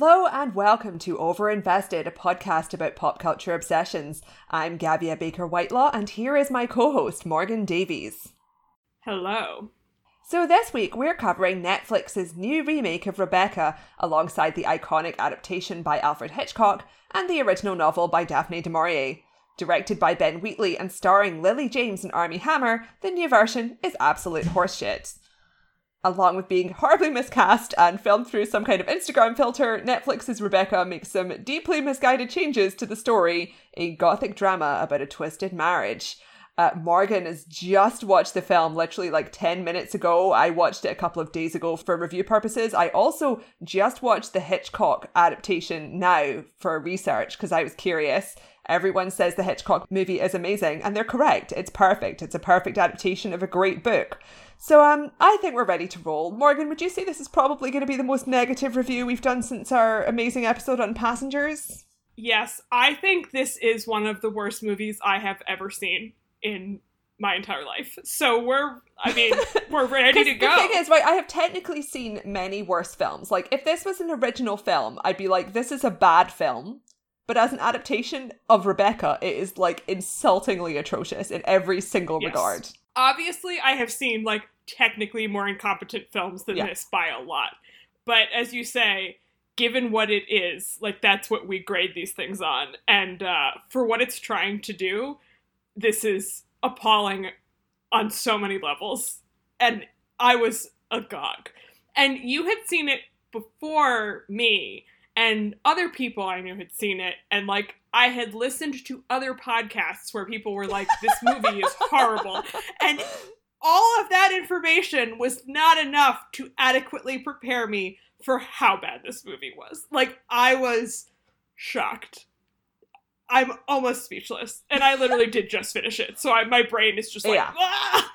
Hello and welcome to Overinvested, a podcast about pop culture obsessions. I'm Gavia Baker Whitelaw, and here is my co host, Morgan Davies. Hello. So, this week we're covering Netflix's new remake of Rebecca, alongside the iconic adaptation by Alfred Hitchcock and the original novel by Daphne du Maurier. Directed by Ben Wheatley and starring Lily James and Armie Hammer, the new version is absolute horseshit along with being horribly miscast and filmed through some kind of Instagram filter, Netflix's Rebecca makes some deeply misguided changes to the story, a gothic drama about a twisted marriage. Uh, Morgan has just watched the film literally like 10 minutes ago. I watched it a couple of days ago for review purposes. I also just watched the Hitchcock adaptation now for research because I was curious. Everyone says the Hitchcock movie is amazing, and they're correct. It's perfect. It's a perfect adaptation of a great book. So um, I think we're ready to roll. Morgan, would you say this is probably going to be the most negative review we've done since our amazing episode on Passengers? Yes, I think this is one of the worst movies I have ever seen in my entire life. So we're, I mean, we're ready to go. The thing is, right, I have technically seen many worse films. Like, if this was an original film, I'd be like, this is a bad film. But as an adaptation of Rebecca, it is like insultingly atrocious in every single yes. regard obviously I have seen like technically more incompetent films than yeah. this by a lot. But as you say, given what it is, like that's what we grade these things on. And uh, for what it's trying to do, this is appalling on so many levels. And I was agog. And you had seen it before me, and other people I knew had seen it, and like I had listened to other podcasts where people were like, this movie is horrible. And all of that information was not enough to adequately prepare me for how bad this movie was. Like, I was shocked. I'm almost speechless. And I literally did just finish it. So I, my brain is just like, yeah. Ah!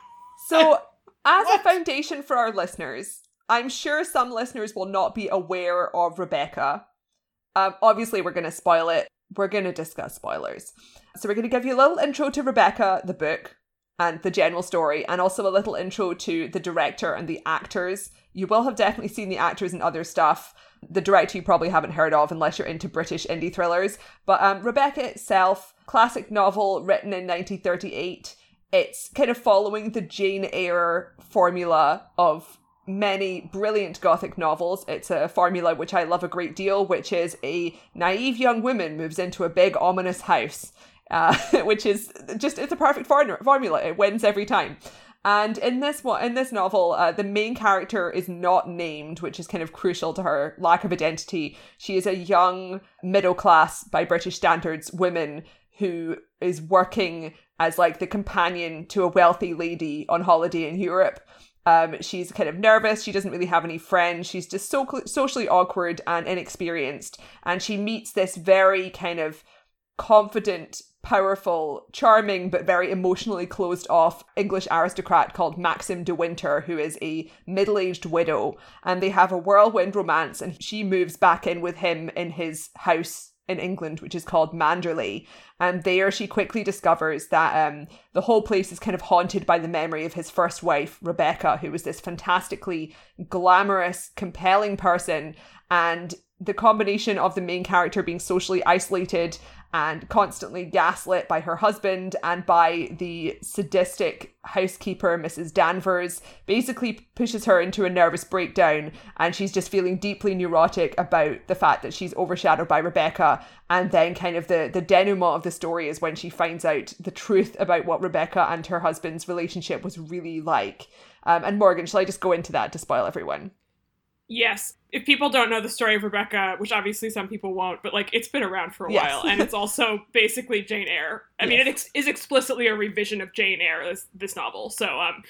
So, as what? a foundation for our listeners, I'm sure some listeners will not be aware of Rebecca. Um, obviously, we're going to spoil it we're going to discuss spoilers. So, we're going to give you a little intro to Rebecca, the book, and the general story, and also a little intro to the director and the actors. You will have definitely seen the actors and other stuff. The director you probably haven't heard of unless you're into British indie thrillers. But um, Rebecca itself, classic novel written in 1938. It's kind of following the Jane Eyre formula of many brilliant gothic novels. It's a formula which I love a great deal, which is a naive young woman moves into a big ominous house, uh, which is just it's a perfect for- formula. It wins every time. And in this one, in this novel, uh, the main character is not named, which is kind of crucial to her lack of identity. She is a young, middle class, by British standards, woman who is working as like the companion to a wealthy lady on holiday in Europe. Um, she's kind of nervous. She doesn't really have any friends. She's just so socially awkward and inexperienced. And she meets this very kind of confident, powerful, charming, but very emotionally closed off English aristocrat called Maxim de Winter, who is a middle aged widow. And they have a whirlwind romance, and she moves back in with him in his house in England, which is called Manderley. And there she quickly discovers that um, the whole place is kind of haunted by the memory of his first wife, Rebecca, who was this fantastically glamorous, compelling person. And the combination of the main character being socially isolated and constantly gaslit by her husband and by the sadistic housekeeper, Mrs. Danvers, basically pushes her into a nervous breakdown. And she's just feeling deeply neurotic about the fact that she's overshadowed by Rebecca. And then, kind of, the, the denouement of the story is when she finds out the truth about what Rebecca and her husband's relationship was really like. Um, and Morgan, shall I just go into that to spoil everyone? Yes. If people don't know the story of Rebecca, which obviously some people won't, but like it's been around for a yes. while, and it's also basically Jane Eyre. I yes. mean, it ex- is explicitly a revision of Jane Eyre, this, this novel. So, um,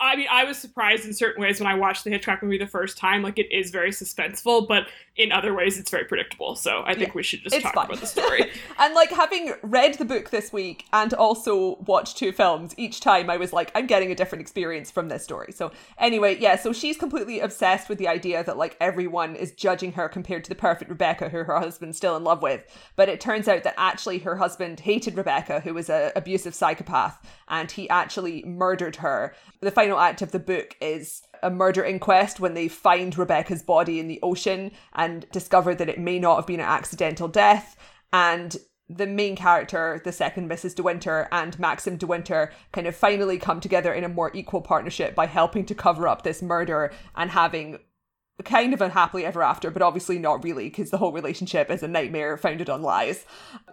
I mean, I was surprised in certain ways when I watched the Hitchcock movie the first time. Like, it is very suspenseful, but in other ways, it's very predictable. So I think yeah, we should just talk fine. about the story. and like having read the book this week and also watched two films, each time I was like, I'm getting a different experience from this story. So anyway, yeah, so she's completely obsessed with the idea that like everyone is judging her compared to the perfect Rebecca, who her husband's still in love with. But it turns out that actually her husband hated Rebecca, who was an abusive psychopath, and he actually murdered her. The final final act of the book is a murder inquest when they find Rebecca's body in the ocean and discover that it may not have been an accidental death. And the main character, the second Mrs. De Winter, and Maxim De Winter kind of finally come together in a more equal partnership by helping to cover up this murder and having kind of unhappily ever after, but obviously not really, because the whole relationship is a nightmare founded on lies.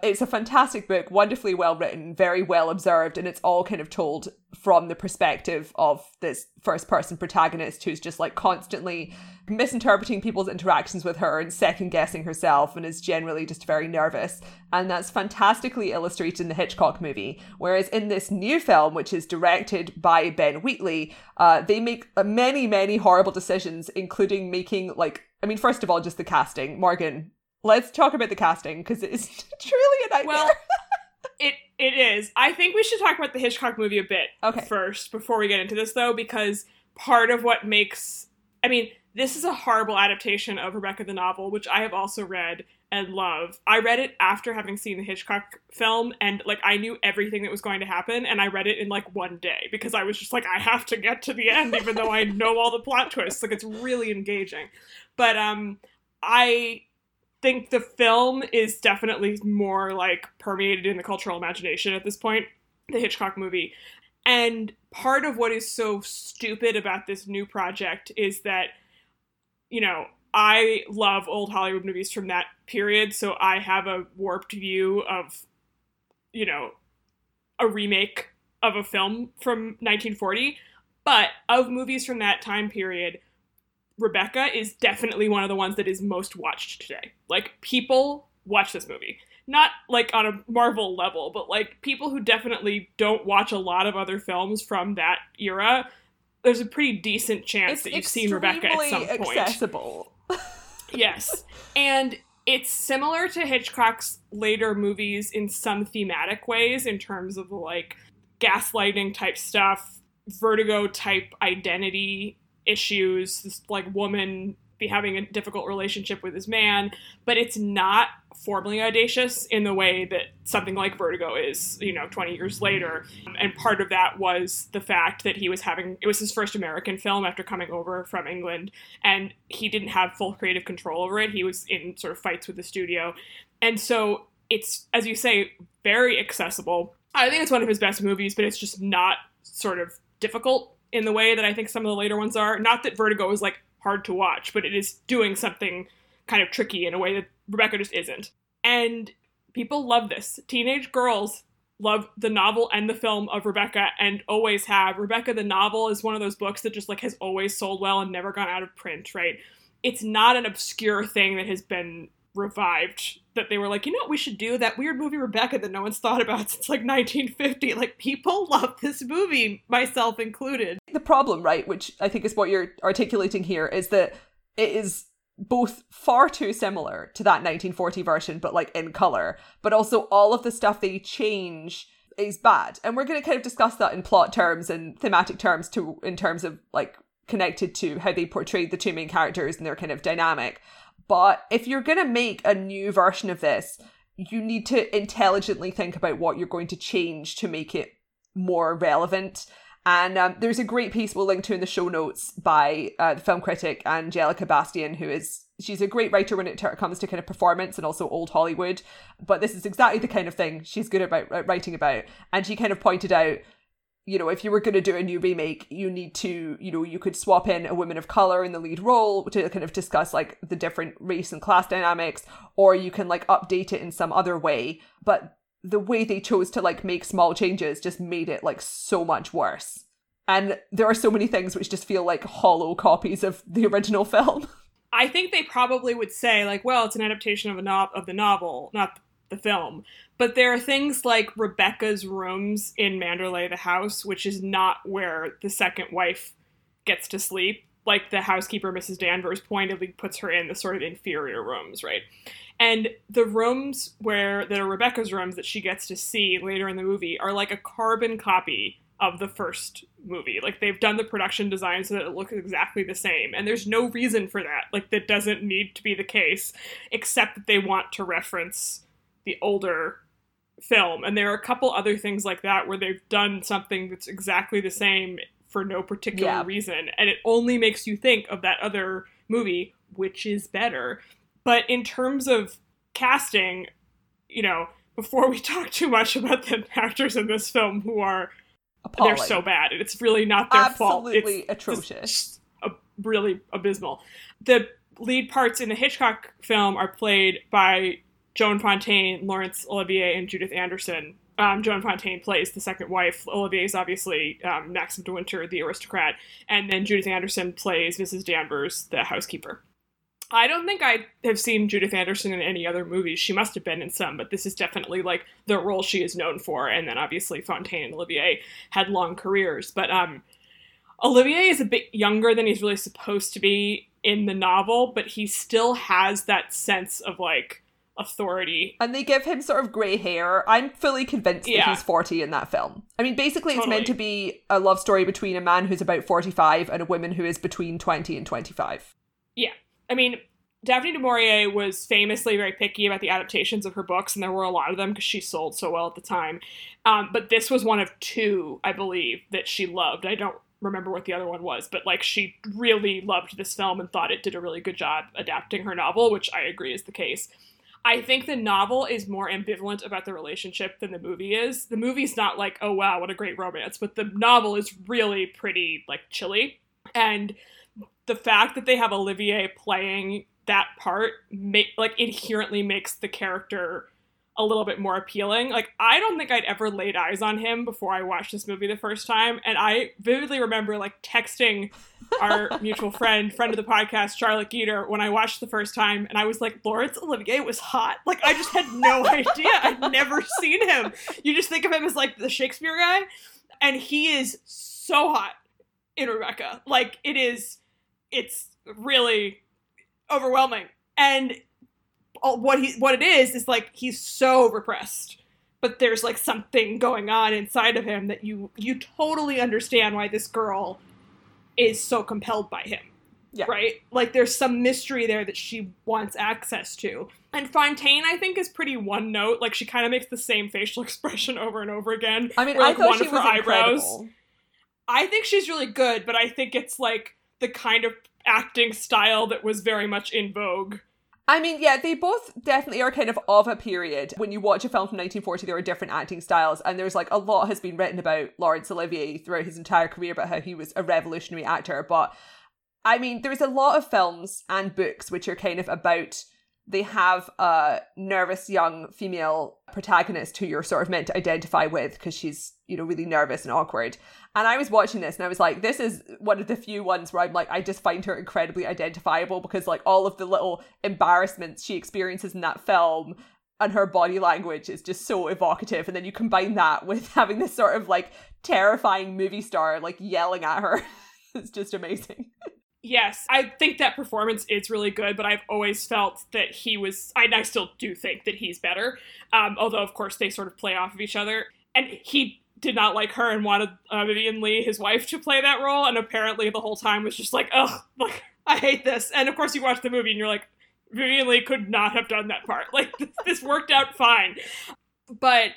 It's a fantastic book, wonderfully well written, very well observed, and it's all kind of told from the perspective of this first person protagonist who's just like constantly misinterpreting people's interactions with her and second guessing herself and is generally just very nervous. And that's fantastically illustrated in the Hitchcock movie. Whereas in this new film, which is directed by Ben Wheatley, uh, they make many, many horrible decisions, including making, like, I mean, first of all, just the casting. Morgan, let's talk about the casting because it's truly a nightmare. Well, it it is. I think we should talk about the Hitchcock movie a bit okay. first before we get into this, though, because part of what makes I mean, this is a horrible adaptation of Rebecca the novel, which I have also read and love. I read it after having seen the Hitchcock film, and like I knew everything that was going to happen, and I read it in like one day because I was just like, I have to get to the end, even though I know all the plot twists. Like it's really engaging. But um, I think the film is definitely more like permeated in the cultural imagination at this point. The Hitchcock movie. And part of what is so stupid about this new project is that you know, I love old Hollywood movies from that period, so I have a warped view of, you know, a remake of a film from 1940. But of movies from that time period, Rebecca is definitely one of the ones that is most watched today. Like, people watch this movie. Not like on a Marvel level, but like people who definitely don't watch a lot of other films from that era there's a pretty decent chance it's that you've seen Rebecca at some point. Accessible. yes, and it's similar to Hitchcock's later movies in some thematic ways, in terms of like gaslighting type stuff, vertigo type identity issues, this like woman be having a difficult relationship with his man, but it's not formally audacious in the way that something like Vertigo is, you know, 20 years later. And part of that was the fact that he was having, it was his first American film after coming over from England, and he didn't have full creative control over it. He was in sort of fights with the studio. And so it's, as you say, very accessible. I think it's one of his best movies, but it's just not sort of difficult in the way that I think some of the later ones are. Not that Vertigo is like hard to watch, but it is doing something kind of tricky in a way that Rebecca just isn't. And people love this. Teenage girls love the novel and the film of Rebecca and always have. Rebecca the novel is one of those books that just like has always sold well and never gone out of print, right? It's not an obscure thing that has been revived that they were like, you know what we should do? That weird movie Rebecca that no one's thought about since like 1950. Like people love this movie, myself included. The problem, right, which I think is what you're articulating here, is that it is both far too similar to that 1940 version, but like in color, but also all of the stuff they change is bad. And we're going to kind of discuss that in plot terms and thematic terms to in terms of like connected to how they portrayed the two main characters and their kind of dynamic. But if you're going to make a new version of this, you need to intelligently think about what you're going to change to make it more relevant. And um, there's a great piece we'll link to in the show notes by uh, the film critic Angelica Bastian, who is she's a great writer when it comes to kind of performance and also old Hollywood. But this is exactly the kind of thing she's good about writing about. And she kind of pointed out you know, if you were going to do a new remake, you need to, you know, you could swap in a woman of color in the lead role to kind of discuss like the different race and class dynamics, or you can like update it in some other way. But the way they chose to like make small changes just made it like so much worse. And there are so many things which just feel like hollow copies of the original film. I think they probably would say like, well, it's an adaptation of a no- of the novel, not the film. But there are things like Rebecca's rooms in Manderley the house, which is not where the second wife gets to sleep. Like the housekeeper, Mrs. Danvers, pointedly puts her in the sort of inferior rooms, right? And the rooms where that are Rebecca's rooms that she gets to see later in the movie are like a carbon copy of the first movie. Like they've done the production design so that it looks exactly the same. And there's no reason for that. Like that doesn't need to be the case, except that they want to reference the older film. And there are a couple other things like that where they've done something that's exactly the same for no particular Yeah. reason. And it only makes you think of that other movie, which is better. But in terms of casting, you know, before we talk too much about the actors in this film who are Appalling. they're so bad. It's really not their fault. Absolutely It's atrocious. a, really abysmal. The lead parts in the Hitchcock film are played by Joan Fontaine, Laurence Olivier, and Judith Anderson. Um, Joan Fontaine plays the second wife. Olivier is obviously um, Maxim de Winter, the aristocrat, and then Judith Anderson plays Mrs. Danvers, the housekeeper. I don't think I have seen Judith Anderson in any other movies. She must have been in some, but this is definitely like the role she is known for. And then obviously Fontaine and Olivier had long careers. But um, Olivier is a bit younger than he's really supposed to be in the novel, but he still has that sense of like authority. And they give him sort of grey hair. I'm fully convinced that he's 40 in that film. I mean, basically, it's meant to be a love story between a man who's about 45 and a woman who is between 20 and 25. Yeah. I mean, Daphne du Maurier was famously very picky about the adaptations of her books, and there were a lot of them because she sold so well at the time. Um, but this was one of two, I believe, that she loved. I don't remember what the other one was, but like she really loved this film and thought it did a really good job adapting her novel, which I agree is the case. I think the novel is more ambivalent about the relationship than the movie is. The movie's not like, oh wow, what a great romance, but the novel is really pretty like chilly. And the fact that they have Olivier playing that part ma- like inherently makes the character a little bit more appealing. Like I don't think I'd ever laid eyes on him before I watched this movie the first time, and I vividly remember like texting our mutual friend, friend of the podcast, Charlotte Geeter, when I watched the first time, and I was like, Laurence Olivier was hot. Like I just had no idea. I'd never seen him. You just think of him as like the Shakespeare guy, and he is so hot in Rebecca. Like it is, it's really overwhelming. And what he what it is is like he's so repressed. But there's like something going on inside of him that you you totally understand why this girl is so compelled by him. Yeah. right? Like there's some mystery there that she wants access to. And fontaine i think is pretty one note. Like she kind of makes the same facial expression over and over again. I mean, where, I thought one she of was her eyebrows. incredible. I think she's really good, but I think it's like the kind of acting style that was very much in vogue. I mean, yeah, they both definitely are kind of of a period. When you watch a film from 1940, there are different acting styles, and there's like a lot has been written about Laurence Olivier throughout his entire career about how he was a revolutionary actor. But I mean, there's a lot of films and books which are kind of about they have a nervous young female protagonist who you're sort of meant to identify with because she's, you know, really nervous and awkward. And I was watching this and I was like, this is one of the few ones where I'm like, I just find her incredibly identifiable because, like, all of the little embarrassments she experiences in that film and her body language is just so evocative. And then you combine that with having this sort of like terrifying movie star like yelling at her. it's just amazing. Yes, I think that performance is really good, but I've always felt that he was, and I still do think that he's better. Um, although, of course, they sort of play off of each other. And he did not like her and wanted uh, Vivien Leigh, his wife, to play that role. And apparently, the whole time was just like, ugh, like, I hate this. And of course, you watch the movie and you're like, Vivien Leigh could not have done that part. Like, this worked out fine. But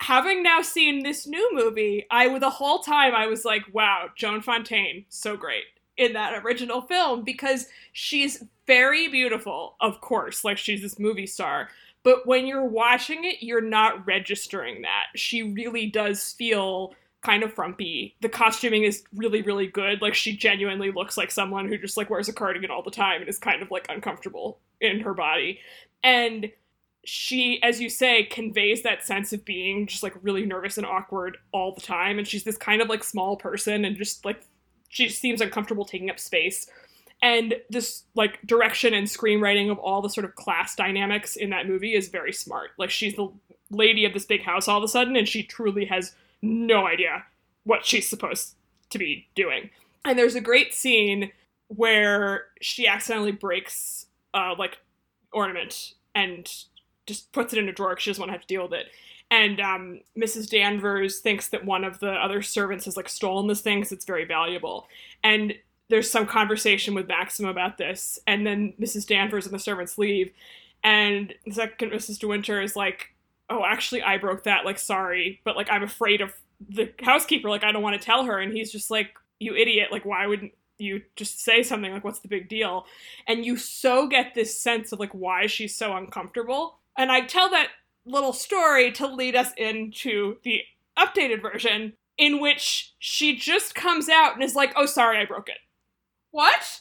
having now seen this new movie, I the whole time I was like, wow, Joan Fontaine, so great in that original film because she's very beautiful, of course, like she's this movie star. But when you're watching it, you're not registering that. She really does feel kind of frumpy. The costuming is really, really good. Like she genuinely looks like someone who just like wears a cardigan all the time and is kind of like uncomfortable in her body. And she, as you say, conveys that sense of being just like really nervous and awkward all the time. And she's this kind of like small person and just like she seems uncomfortable taking up space. And this like direction and screenwriting of all the sort of class dynamics in that movie is very smart. Like she's the lady of this big house all of a sudden, and she truly has no idea what she's supposed to be doing. And there's a great scene where she accidentally breaks uh like ornament and just puts it in a drawer because she doesn't want to have to deal with it. And um, Mrs. Danvers thinks that one of the other servants has like stolen this thing because it's very valuable. And there's some conversation with Maxim about this, and then Mrs. Danvers and the servants leave, and the second Mrs. De Winter is like, oh, actually, I broke that. Like, sorry, but like, I'm afraid of the housekeeper. Like, I don't want to tell her. And he's just like, you idiot. Like, why wouldn't you just say something? Like, what's the big deal? And you so get this sense of like why she's so uncomfortable. And I tell that little story to lead us into the updated version in which she just comes out and is like, oh, sorry, I broke it. What?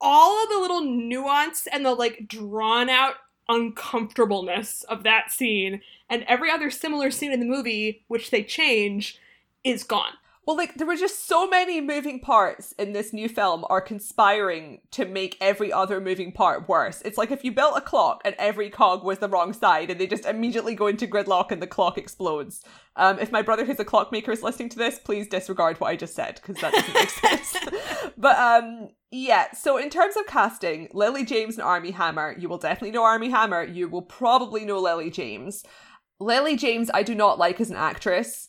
All of the little nuance and the like drawn out uncomfortableness of that scene and every other similar scene in the movie, which they change, is gone. Well, like there were just so many moving parts in this new film are conspiring to make every other moving part worse. It's like if you built a clock and every cog was the wrong side and they just immediately go into gridlock and the clock explodes. Um, if my brother who's a clockmaker is listening to this, please disregard what I just said because that doesn't make sense. but um, yeah, so in terms of casting, Lily James and Armie Hammer, you will definitely know Armie Hammer. You will probably know Lily James. Lily James, I do not like as an actress.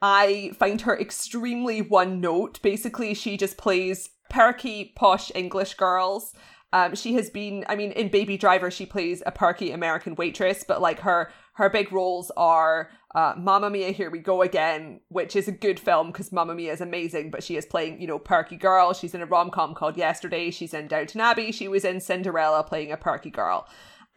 I find her extremely one note. Basically, she just plays perky, posh English girls. Um, she has been, I mean, in Baby Driver, she plays a perky American waitress, but like her her big roles are uh, Mamma Mia, Here We Go Again, which is a good film because Mamma Mia is amazing, but she is playing, you know, perky girl. She's in a rom com called Yesterday. She's in Downton Abbey. She was in Cinderella playing a perky girl.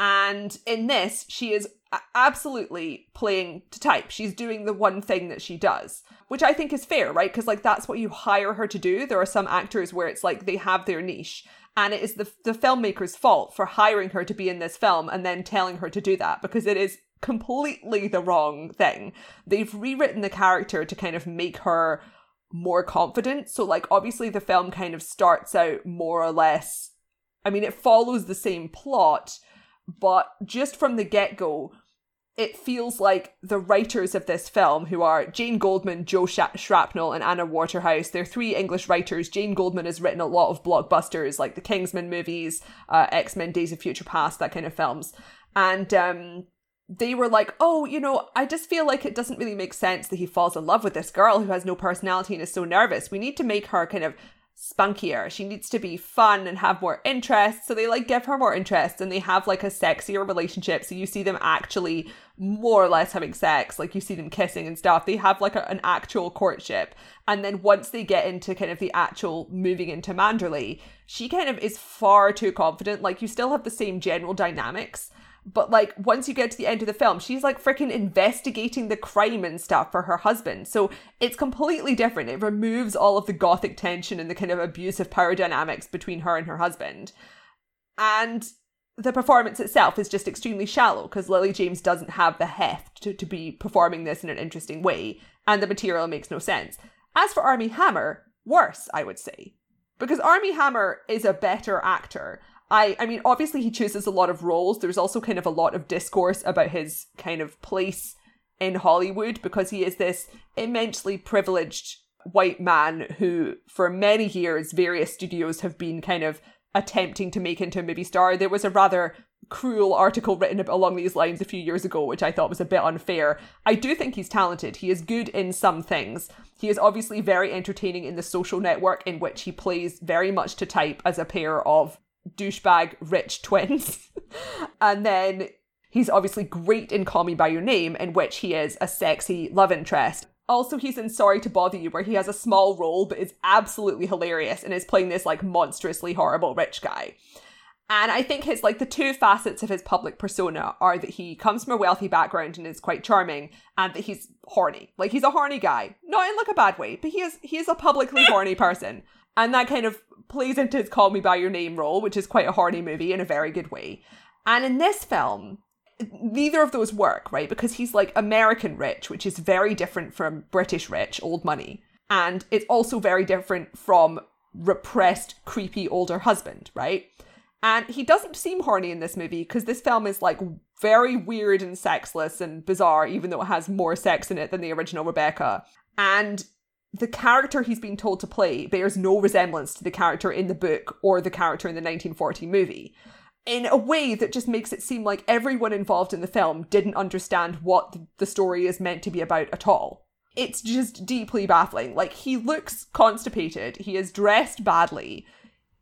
And in this, she is absolutely playing to type. She's doing the one thing that she does, which I think is fair, right? Because like that's what you hire her to do. There are some actors where it's like they have their niche, and it is the the filmmaker's fault for hiring her to be in this film and then telling her to do that because it is completely the wrong thing. They've rewritten the character to kind of make her more confident. So like obviously the film kind of starts out more or less I mean it follows the same plot, but just from the get-go it feels like the writers of this film, who are Jane Goldman, Joe Sh- Shrapnel, and Anna Waterhouse, they're three English writers. Jane Goldman has written a lot of blockbusters like the Kingsman movies, uh, X Men Days of Future Past, that kind of films. And um, they were like, oh, you know, I just feel like it doesn't really make sense that he falls in love with this girl who has no personality and is so nervous. We need to make her kind of spunkier. She needs to be fun and have more interest. So they like give her more interest and they have like a sexier relationship. So you see them actually more or less having sex. Like you see them kissing and stuff. They have like a, an actual courtship. And then once they get into kind of the actual moving into Manderley, she kind of is far too confident. Like you still have the same general dynamics but like once you get to the end of the film, she's like freaking investigating the crime and stuff for her husband. So it's completely different. It removes all of the gothic tension and the kind of abusive power dynamics between her and her husband. And the performance itself is just extremely shallow because Lily James doesn't have the heft to, to be performing this in an interesting way, and the material makes no sense. As for Armie Hammer, worse, I would say. Because Armie Hammer is a better actor I I mean obviously he chooses a lot of roles. There's also kind of a lot of discourse about his kind of place in Hollywood because he is this immensely privileged white man who for many years various studios have been kind of attempting to make into a movie star. There was a rather cruel article written along these lines a few years ago, which I thought was a bit unfair. I do think he's talented. He is good in some things. He is obviously very entertaining in the social network, in which he plays very much to type as a pair of douchebag rich twins. and then he's obviously great in Call Me By Your Name, in which he is a sexy love interest. Also, he's in Sorry to Bother You, where he has a small role but is absolutely hilarious and is playing this like monstrously horrible rich guy. And I think his like the two facets of his public persona are that he comes from a wealthy background and is quite charming, and that he's horny. Like he's a horny guy, not in like a bad way, but he is he is a publicly horny person. And that kind of plays into his Call Me By Your Name role, which is quite a horny movie in a very good way. And in this film, neither of those work, right? Because he's like American rich, which is very different from British rich, old money. And it's also very different from repressed, creepy older husband, right? And he doesn't seem horny in this movie because this film is like very weird and sexless and bizarre, even though it has more sex in it than the original Rebecca. And the character he's being told to play bears no resemblance to the character in the book or the character in the 1940 movie in a way that just makes it seem like everyone involved in the film didn't understand what the story is meant to be about at all. It's just deeply baffling. Like, he looks constipated, he is dressed badly,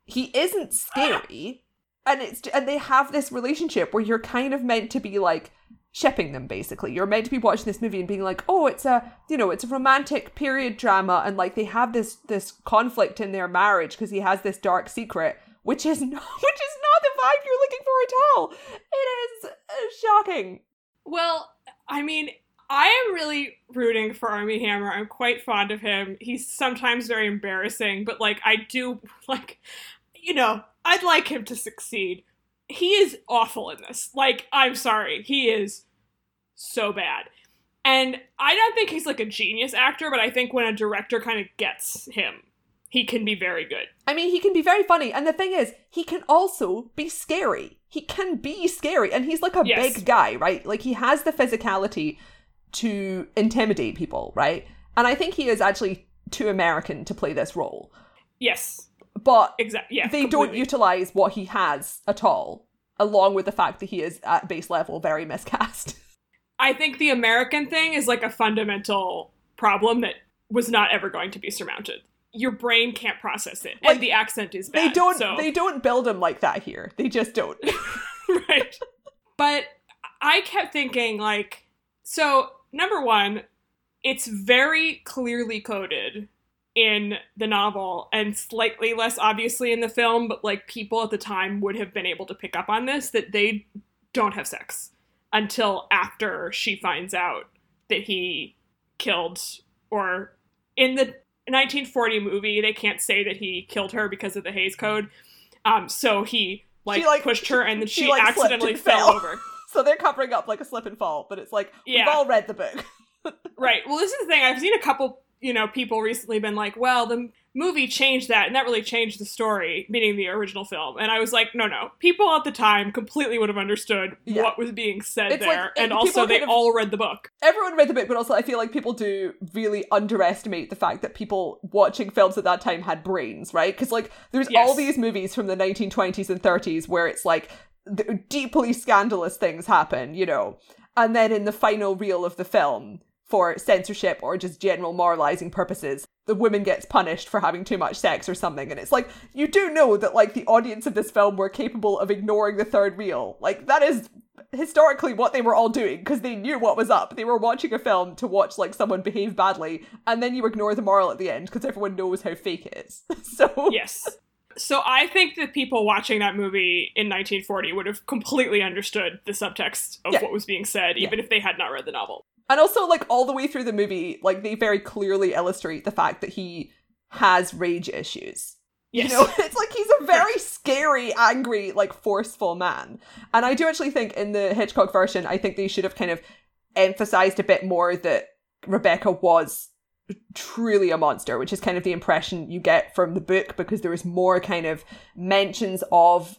he isn't scary, and it's and they have this relationship where you're kind of meant to be like, shipping them basically. You're meant to be watching this movie and being like, "Oh, it's a, you know, it's a romantic period drama and like they have this this conflict in their marriage because he has this dark secret." Which is not, which is not the vibe you're looking for at all. It is uh, shocking. Well, I mean, I am really rooting for Armie Hammer. I'm quite fond of him. He's sometimes very embarrassing, but like I do like you know, I'd like him to succeed. He is awful in this. Like, I'm sorry. He is so bad. And I don't think he's like a genius actor, but I think when a director kind of gets him, he can be very good. I mean, he can be very funny. And the thing is, he can also be scary. He can be scary. And he's like a Yes. big guy, right? Like, he has the physicality to intimidate people, right? And I think he is actually too American to play this role. Yes, But exactly. Yeah, they don't utilize what he has at all, along with the fact that he is at base level very miscast. I think the American thing is like a fundamental problem that was not ever going to be surmounted. Your brain can't process it, Like, and the accent is bad. they don't So. they don't build him like that here. They just don't. right. But I kept thinking, like, so number one, it's very clearly coded in the novel and slightly less obviously in the film, but like people at the time would have been able to pick up on this that they don't have sex until after she finds out that he killed or in the 1940 movie they can't say that he killed her because of the Hays Code. Um, so he like, She, like, pushed her and then she, she, like, accidentally fell fell. over. so they're covering up like a slip and fall, but it's like we've all read the book. Right. Well, this is the thing. I've seen a couple, you know, people recently been like, well, the movie changed that, and that really changed the story, meaning the original film. And I was like, no, no. People at the time completely would have understood Yeah. what was being said It's there, and and also they of- all read the book. Everyone read the book, but also I feel like people do really underestimate the fact that people watching films at that time had brains, right? Because like there's all these movies from the 1920s and 30s where it's like deeply scandalous things happen, you know, and then in the final reel of the film for censorship or just general moralizing purposes the woman gets punished for having too much sex or something and it's like you do know that like the audience of this film were capable of ignoring the third reel like that is historically what they were all doing because they knew what was up they were watching a film to watch like someone behave badly and then you ignore the moral at the end because everyone knows how fake it is so Yes. So I think that people watching that movie in 1940 would have completely understood the subtext of Yeah. what was being said, even if they had not read the novel. And also, like, all the way through the movie, like, they very clearly illustrate the fact that he has rage issues. Yes. You know, it's like he's a very scary, angry, like, forceful man. And I do actually think in the Hitchcock version, I think they should have kind of emphasized a bit more that Rebecca was truly a monster, which is kind of the impression you get from the book because there is more kind of mentions of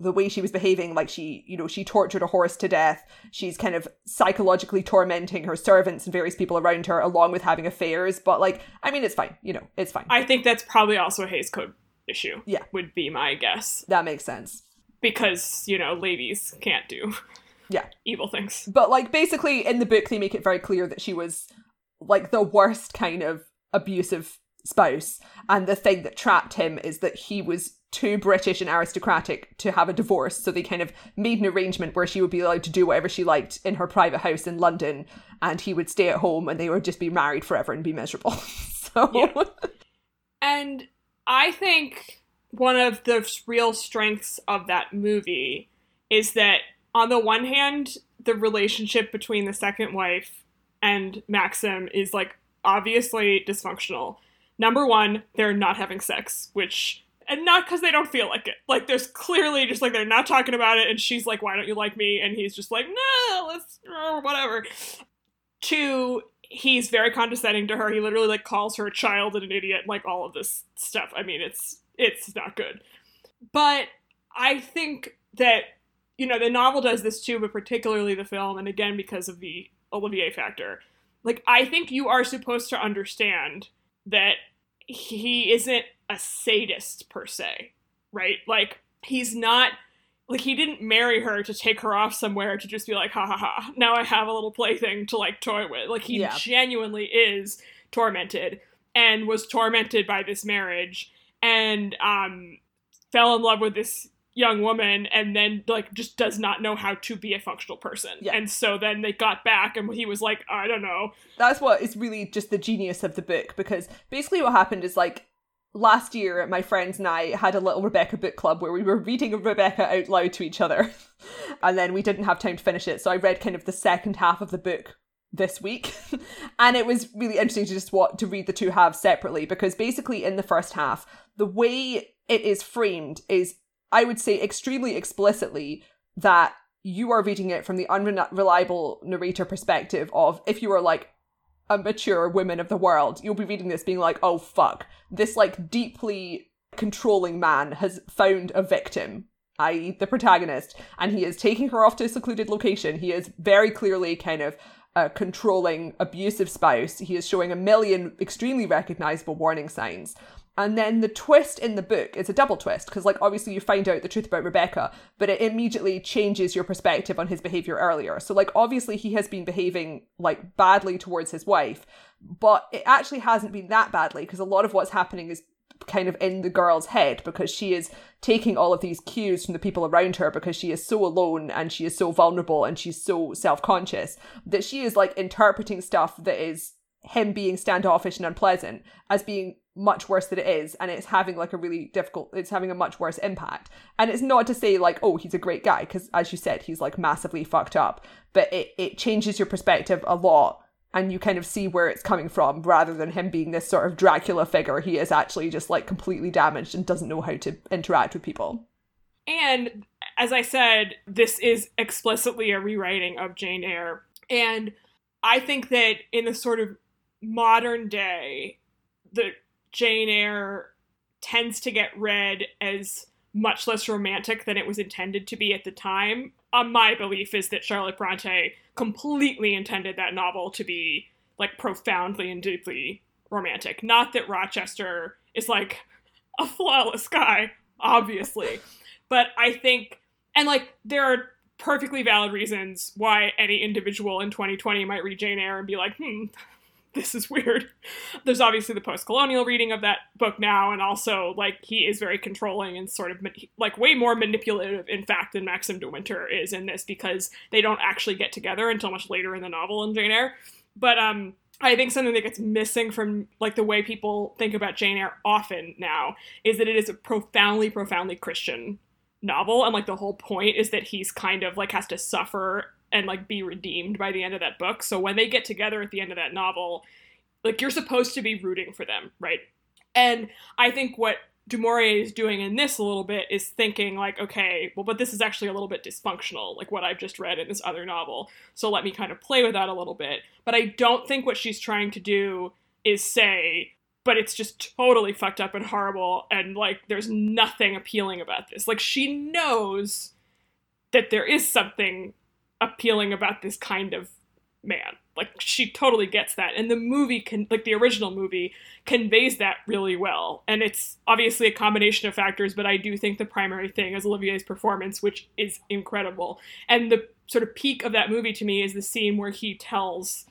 the way she was behaving like she you know she tortured a horse to death she's kind of psychologically tormenting her servants and various people around her along with having affairs but like i mean it's fine you know it's fine I think that's probably also a Hays Code issue. Yeah. Would be my guess. that makes sense Because, you know, ladies can't do Yeah. evil things. but like basically in the book they make it very clear that she was like the worst kind of abusive spouse and the thing that trapped him is that he was too british and aristocratic to have a divorce so they kind of made an arrangement where she would be allowed to do whatever she liked in her private house in london and he would stay at home and they would just be married forever and be miserable so Yeah. And I think one of the real strengths of that movie is that, on the one hand, the relationship between the second wife and Maxim is like obviously dysfunctional. Number one, they're not having sex, which. And not because they don't feel like it. Like, there's clearly just like they're not talking about it, and she's like, Why don't you like me? And he's just like, No, let's, uh, whatever. Two, he's very condescending to her. He literally like calls her a child and an idiot, like all of this stuff. I mean, it's it's not good. But I think that you know the novel does this too, but particularly the film, and again because of the Olivier factor. Like I think you are supposed to understand that he isn't a sadist per se, right? Like he's not like he didn't marry her to take her off somewhere to just be like ha ha ha now i have a little plaything to like toy with like he Yeah. genuinely is tormented and was tormented by this marriage and um fell in love with this young woman and then like just does not know how to be a functional person. Yeah. And so then they got back and he was like, I don't know. That's what is really just the genius of the book because basically what happened is like last year my friends and I had a little Rebecca book club where we were reading Rebecca out loud to each other. and then we didn't have time to finish it, so I read kind of the second half of the book this week and it was really interesting to just want to read the two halves separately because basically in the first half the way it is framed is i would say extremely explicitly that you are reading it from the unreliable narrator perspective of if you are like a mature woman of the world you'll be reading this being like oh fuck this like deeply controlling man has found a victim i.e., the protagonist, and he is taking her off to a secluded location. He is very clearly kind of a controlling, abusive spouse. He is showing a million extremely recognizable warning signs. And then the twist in the book is a double twist because, like, obviously you find out the truth about Rebecca, but it immediately changes your perspective on his behavior earlier. So, like, obviously he has been behaving like badly towards his wife, but it actually hasn't been that badly because a lot of what's happening is kind of in the girl's head because she is taking all of these cues from the people around her because she is so alone and she is so vulnerable and she's so self-conscious that she is like interpreting stuff that is him being standoffish and unpleasant as being much worse than it is and it's having like a really difficult it's having a much worse impact and it's not to say like oh he's a great guy because as you said he's like massively fucked up but it, it changes your perspective a lot and you kind of see where it's coming from rather than him being this sort of Dracula figure. He is actually just like completely damaged and doesn't know how to interact with people. And as I said, this is explicitly a rewriting of Jane Eyre. And I think that in the sort of modern day, the Jane Eyre tends to get read as much less romantic than it was intended to be at the time. Uh, my belief is that Charlotte Bronte completely intended that novel to be like profoundly and deeply romantic. Not that Rochester is like a flawless guy, obviously, but I think, and like there are perfectly valid reasons why any individual in 2020 might read Jane Eyre and be like, hmm, this is weird. There's obviously the post-colonial reading of that book now, and also like he is very controlling and sort of like way more manipulative, in fact, than Maxim de Winter is in this because they don't actually get together until much later in the novel in Jane Eyre. But um, I think something that gets missing from like the way people think about Jane Eyre often now is that it is a profoundly, profoundly Christian novel, and like the whole point is that he's kind of like has to suffer and like be redeemed by the end of that book. So when they get together at the end of that novel, like you're supposed to be rooting for them, right? And I think what Du Maurier is doing in this a little bit is thinking like, okay, well, but this is actually a little bit dysfunctional, like what I've just read in this other novel. So let me kind of play with that a little bit. But I don't think what she's trying to do is say, but it's just totally fucked up and horrible, and like there's nothing appealing about this. Like she knows that there is something appealing about this kind of man. Like she totally gets that. And the movie can like the original movie conveys that really well. And it's obviously a combination of factors, but I do think the primary thing is Olivier's performance, which is incredible. And the sort of peak of that movie to me is the scene where he tells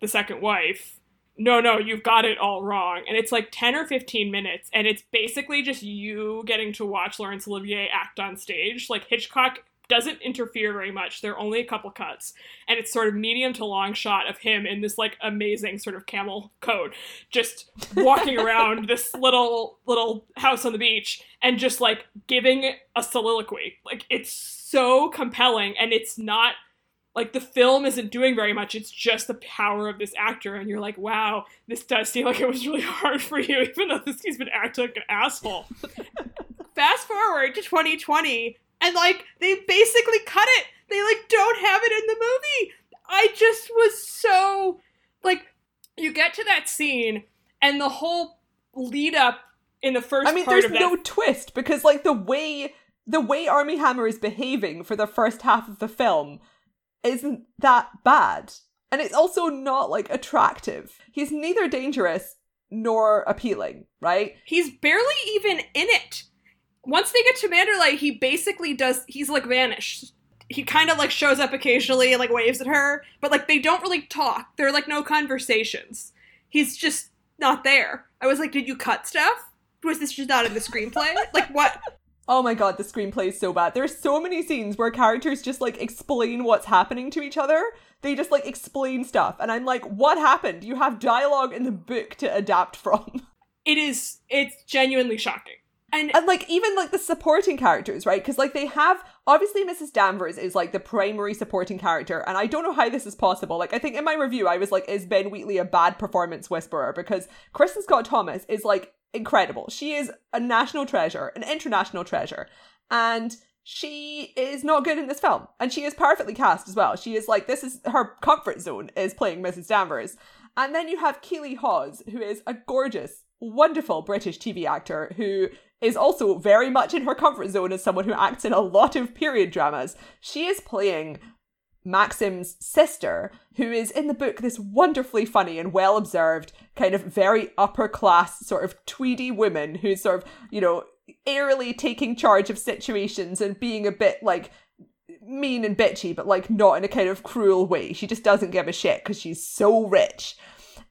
the second wife, no, no, you've got it all wrong. And it's like 10 or 15 minutes, and it's basically just you getting to watch Laurence Olivier act on stage. Like Hitchcock doesn't interfere very much. There are only a couple cuts, and it's sort of medium to long shot of him in this like amazing sort of camel coat, just walking around this little little house on the beach and just like giving a soliloquy. Like it's so compelling, and it's not like the film isn't doing very much it's just the power of this actor and you're like wow this does seem like it was really hard for you even though this he's been acting like an asshole fast forward to 2020 and like they basically cut it. They like don't have it in the movie. I just was so like you get to that scene and the whole lead up in the first I mean there's no twist because like the way the way Armie Hammer is behaving for the first half of the film isn't that bad. And it's also not like attractive. He's neither dangerous nor appealing, right? He's barely even in it once they get to Manderley, he basically does. He's like vanished. He kind of like shows up occasionally and like waves at her, but like they don't really talk. There are like no conversations. He's just not there. I was like, did you cut stuff? Was this just not in the screenplay? like what? Oh my god, the screenplay is so bad. There's so many scenes where characters just like explain what's happening to each other. They just like explain stuff. And I'm like, what happened? You have dialogue in the book to adapt from. It is, it's genuinely shocking. And, and like even like the supporting characters, right? Because like they have obviously Mrs. Danvers is like the primary supporting character, and I don't know how this is possible. Like I think in my review I was like, is Ben Wheatley a bad performance whisperer? Because Kristin Scott Thomas is like incredible. She is a national treasure, an international treasure, and she is not good in this film, and she is perfectly cast as well. She is like this is her comfort zone is playing Mrs. Danvers, and then you have Keeley Hawes, who is a gorgeous, wonderful British TV actor who is also very much in her comfort zone as someone who acts in a lot of period dramas. She is playing Maxim's sister, who is in the book this wonderfully funny and well observed, kind of very upper class, sort of tweedy woman who's sort of, you know, airily taking charge of situations and being a bit like mean and bitchy, but like not in a kind of cruel way. She just doesn't give a shit because she's so rich.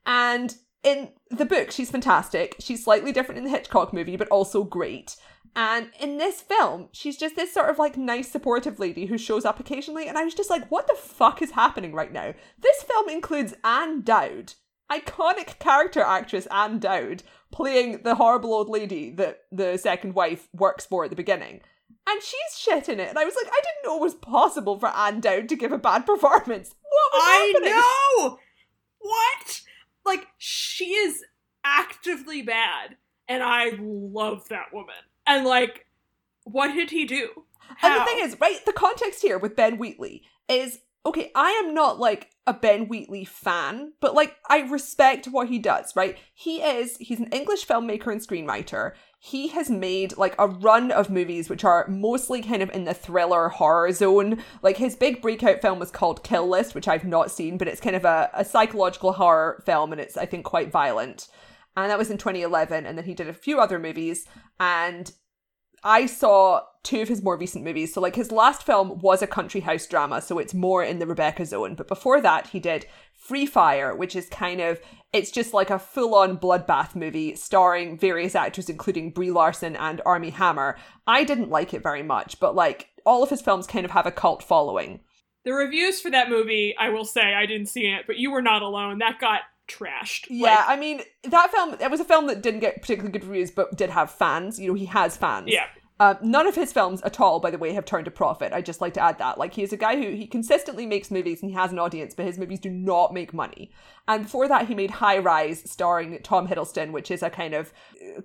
And in the book, she's fantastic. She's slightly different in the Hitchcock movie, but also great. And in this film, she's just this sort of like nice, supportive lady who shows up occasionally. And I was just like, what the fuck is happening right now? This film includes Ann Dowd, iconic character actress Ann Dowd, playing the horrible old lady that the second wife works for at the beginning. And she's shit in it. And I was like, I didn't know it was possible for Ann Dowd to give a bad performance. What was I happening? know! What? Like, she is actively bad. And I love that woman. And, like, what did he do? And the thing is, right, the context here with Ben Wheatley is okay, I am not like a Ben Wheatley fan, but like I respect what he does, right? He is, he's an English filmmaker and screenwriter. He has made like a run of movies which are mostly kind of in the thriller horror zone. Like his big breakout film was called Kill List, which I've not seen, but it's kind of a, a psychological horror film and it's, I think, quite violent. And that was in 2011. And then he did a few other movies. And I saw two of his more recent movies. So, like, his last film was a country house drama, so it's more in the Rebecca zone. But before that, he did Free Fire, which is kind of, it's just like a full on bloodbath movie starring various actors, including Brie Larson and Armie Hammer. I didn't like it very much, but like, all of his films kind of have a cult following. The reviews for that movie, I will say, I didn't see it, but you were not alone. That got trashed. Yeah, Like, I mean, that film, it was a film that didn't get particularly good reviews, but did have fans. You know, he has fans. yeah. Uh, none of his films at all, by the way, have turned a profit. I just like to add that. Like, he is a guy who he consistently makes movies and he has an audience, but his movies do not make money. And before that, he made High Rise, starring Tom Hiddleston, which is a kind of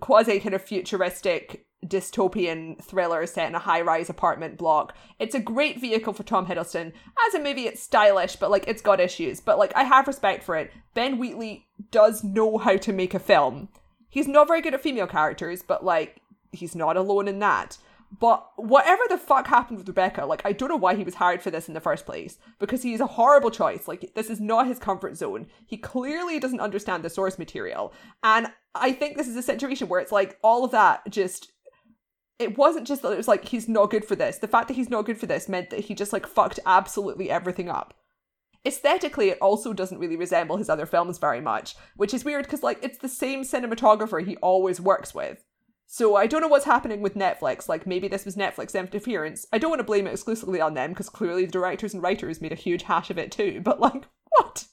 quasi kind of futuristic dystopian thriller set in a high rise apartment block. It's a great vehicle for Tom Hiddleston. As a movie, it's stylish, but like it's got issues. But like I have respect for it. Ben Wheatley does know how to make a film. He's not very good at female characters, but like he's not alone in that. But whatever the fuck happened with Rebecca, like I don't know why he was hired for this in the first place because he's a horrible choice. Like this is not his comfort zone. He clearly doesn't understand the source material. And I think this is a situation where it's like all of that just it wasn't just that it was like he's not good for this. The fact that he's not good for this meant that he just like fucked absolutely everything up. Aesthetically, it also doesn't really resemble his other films very much, which is weird because like it's the same cinematographer he always works with. So I don't know what's happening with Netflix. Like maybe this was Netflix interference. I don't want to blame it exclusively on them because clearly the directors and writers made a huge hash of it too. But like, what?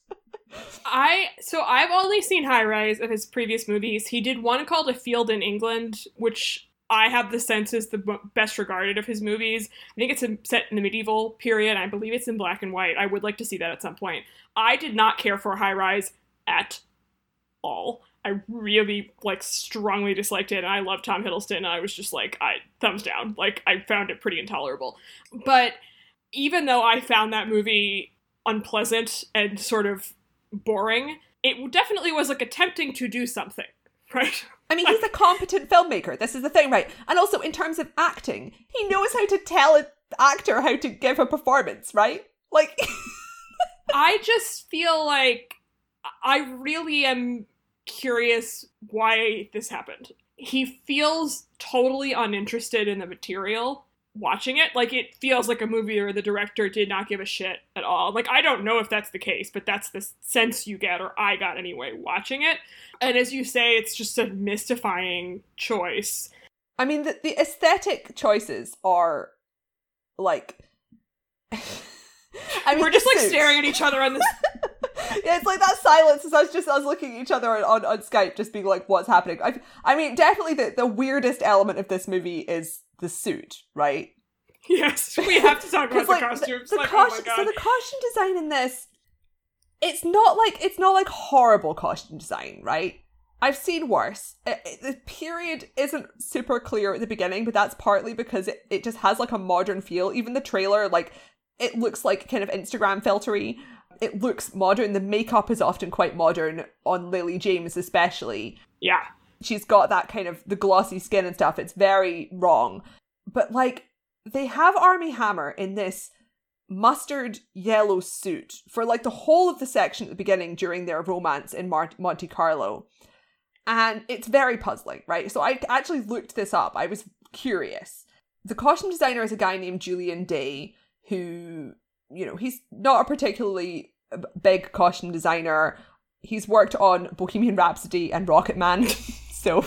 I so I've only seen High Rise of his previous movies. He did one called A Field in England, which I have the sense is the best regarded of his movies. I think it's set in the medieval period. I believe it's in black and white. I would like to see that at some point. I did not care for High Rise at all. I really like strongly disliked it, and I love Tom Hiddleston. And I was just like, I thumbs down. Like I found it pretty intolerable. But even though I found that movie unpleasant and sort of boring, it definitely was like attempting to do something, right? I mean, he's a competent filmmaker. This is the thing, right? And also, in terms of acting, he knows how to tell an actor how to give a performance, right? Like, I just feel like I really am curious why this happened. He feels totally uninterested in the material watching it. Like it feels like a movie where the director did not give a shit at all. Like I don't know if that's the case, but that's the sense you get or I got anyway watching it. And as you say, it's just a mystifying choice. I mean, the, the aesthetic choices are like. I mean, we're just like staring at each other on this. yeah, it's like that silence as I was just was looking at each other on, on, on Skype, just being like, "What's happening?" I, I mean, definitely the the weirdest element of this movie is the suit, right? Yes, we have to talk about the costumes. The, the like, oh costume, oh so the costume design in this, it's not like it's not like horrible costume design, right? I've seen worse. It, it, the period isn't super clear at the beginning, but that's partly because it, it just has like a modern feel. Even the trailer, like it looks like kind of Instagram filtery. It looks modern. The makeup is often quite modern on Lily James, especially. Yeah. She's got that kind of the glossy skin and stuff. It's very wrong. But like they have Armie Hammer in this mustard yellow suit for like the whole of the section at the beginning during their romance in Mar- Monte Carlo. And it's very puzzling, right? So I actually looked this up. I was curious. The costume designer is a guy named Julian Day, who, you know, he's not a particularly big costume designer. He's worked on Bohemian Rhapsody and Rocketman. so,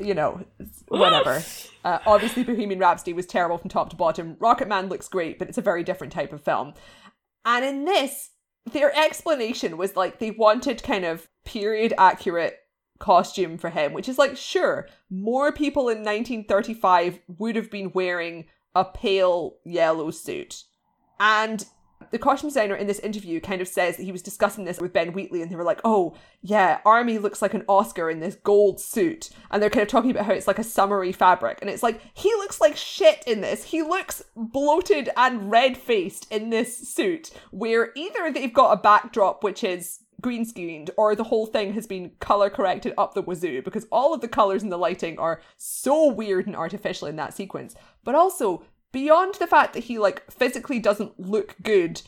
you know, whatever. Uh, obviously, Bohemian Rhapsody was terrible from top to bottom. Rocketman looks great, but it's a very different type of film. And in this, their explanation was like they wanted kind of period accurate costume for him, which is like, sure, more people in 1935 would have been wearing a pale yellow suit. And the costume designer in this interview kind of says that he was discussing this with Ben Wheatley and they were like, oh, yeah, Armie looks like an Oscar in this gold suit. And they're kind of talking about how it's like a summery fabric. And it's like, he looks like shit in this. He looks bloated and red faced in this suit, where either they've got a backdrop which is green screened or the whole thing has been color corrected up the wazoo because all of the colors and the lighting are so weird and artificial in that sequence. But also, beyond the fact that he like physically doesn't look good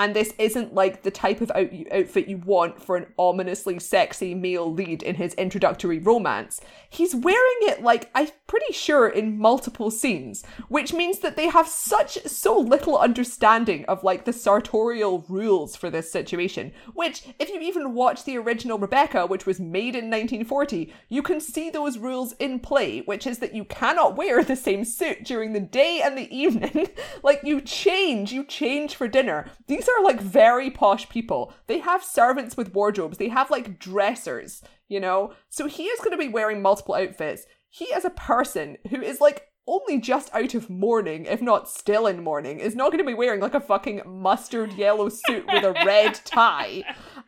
and this isn't like the type of out- outfit you want for an ominously sexy male lead in his introductory romance. He's wearing it like I'm pretty sure in multiple scenes, which means that they have such so little understanding of like the sartorial rules for this situation. Which, if you even watch the original Rebecca, which was made in 1940, you can see those rules in play, which is that you cannot wear the same suit during the day and the evening. like you change, you change for dinner. These are like very posh people. They have servants with wardrobes. They have like dressers, you know? So he is going to be wearing multiple outfits. He as a person who is like only just out of mourning, if not still in mourning, is not going to be wearing like a fucking mustard yellow suit with a red tie.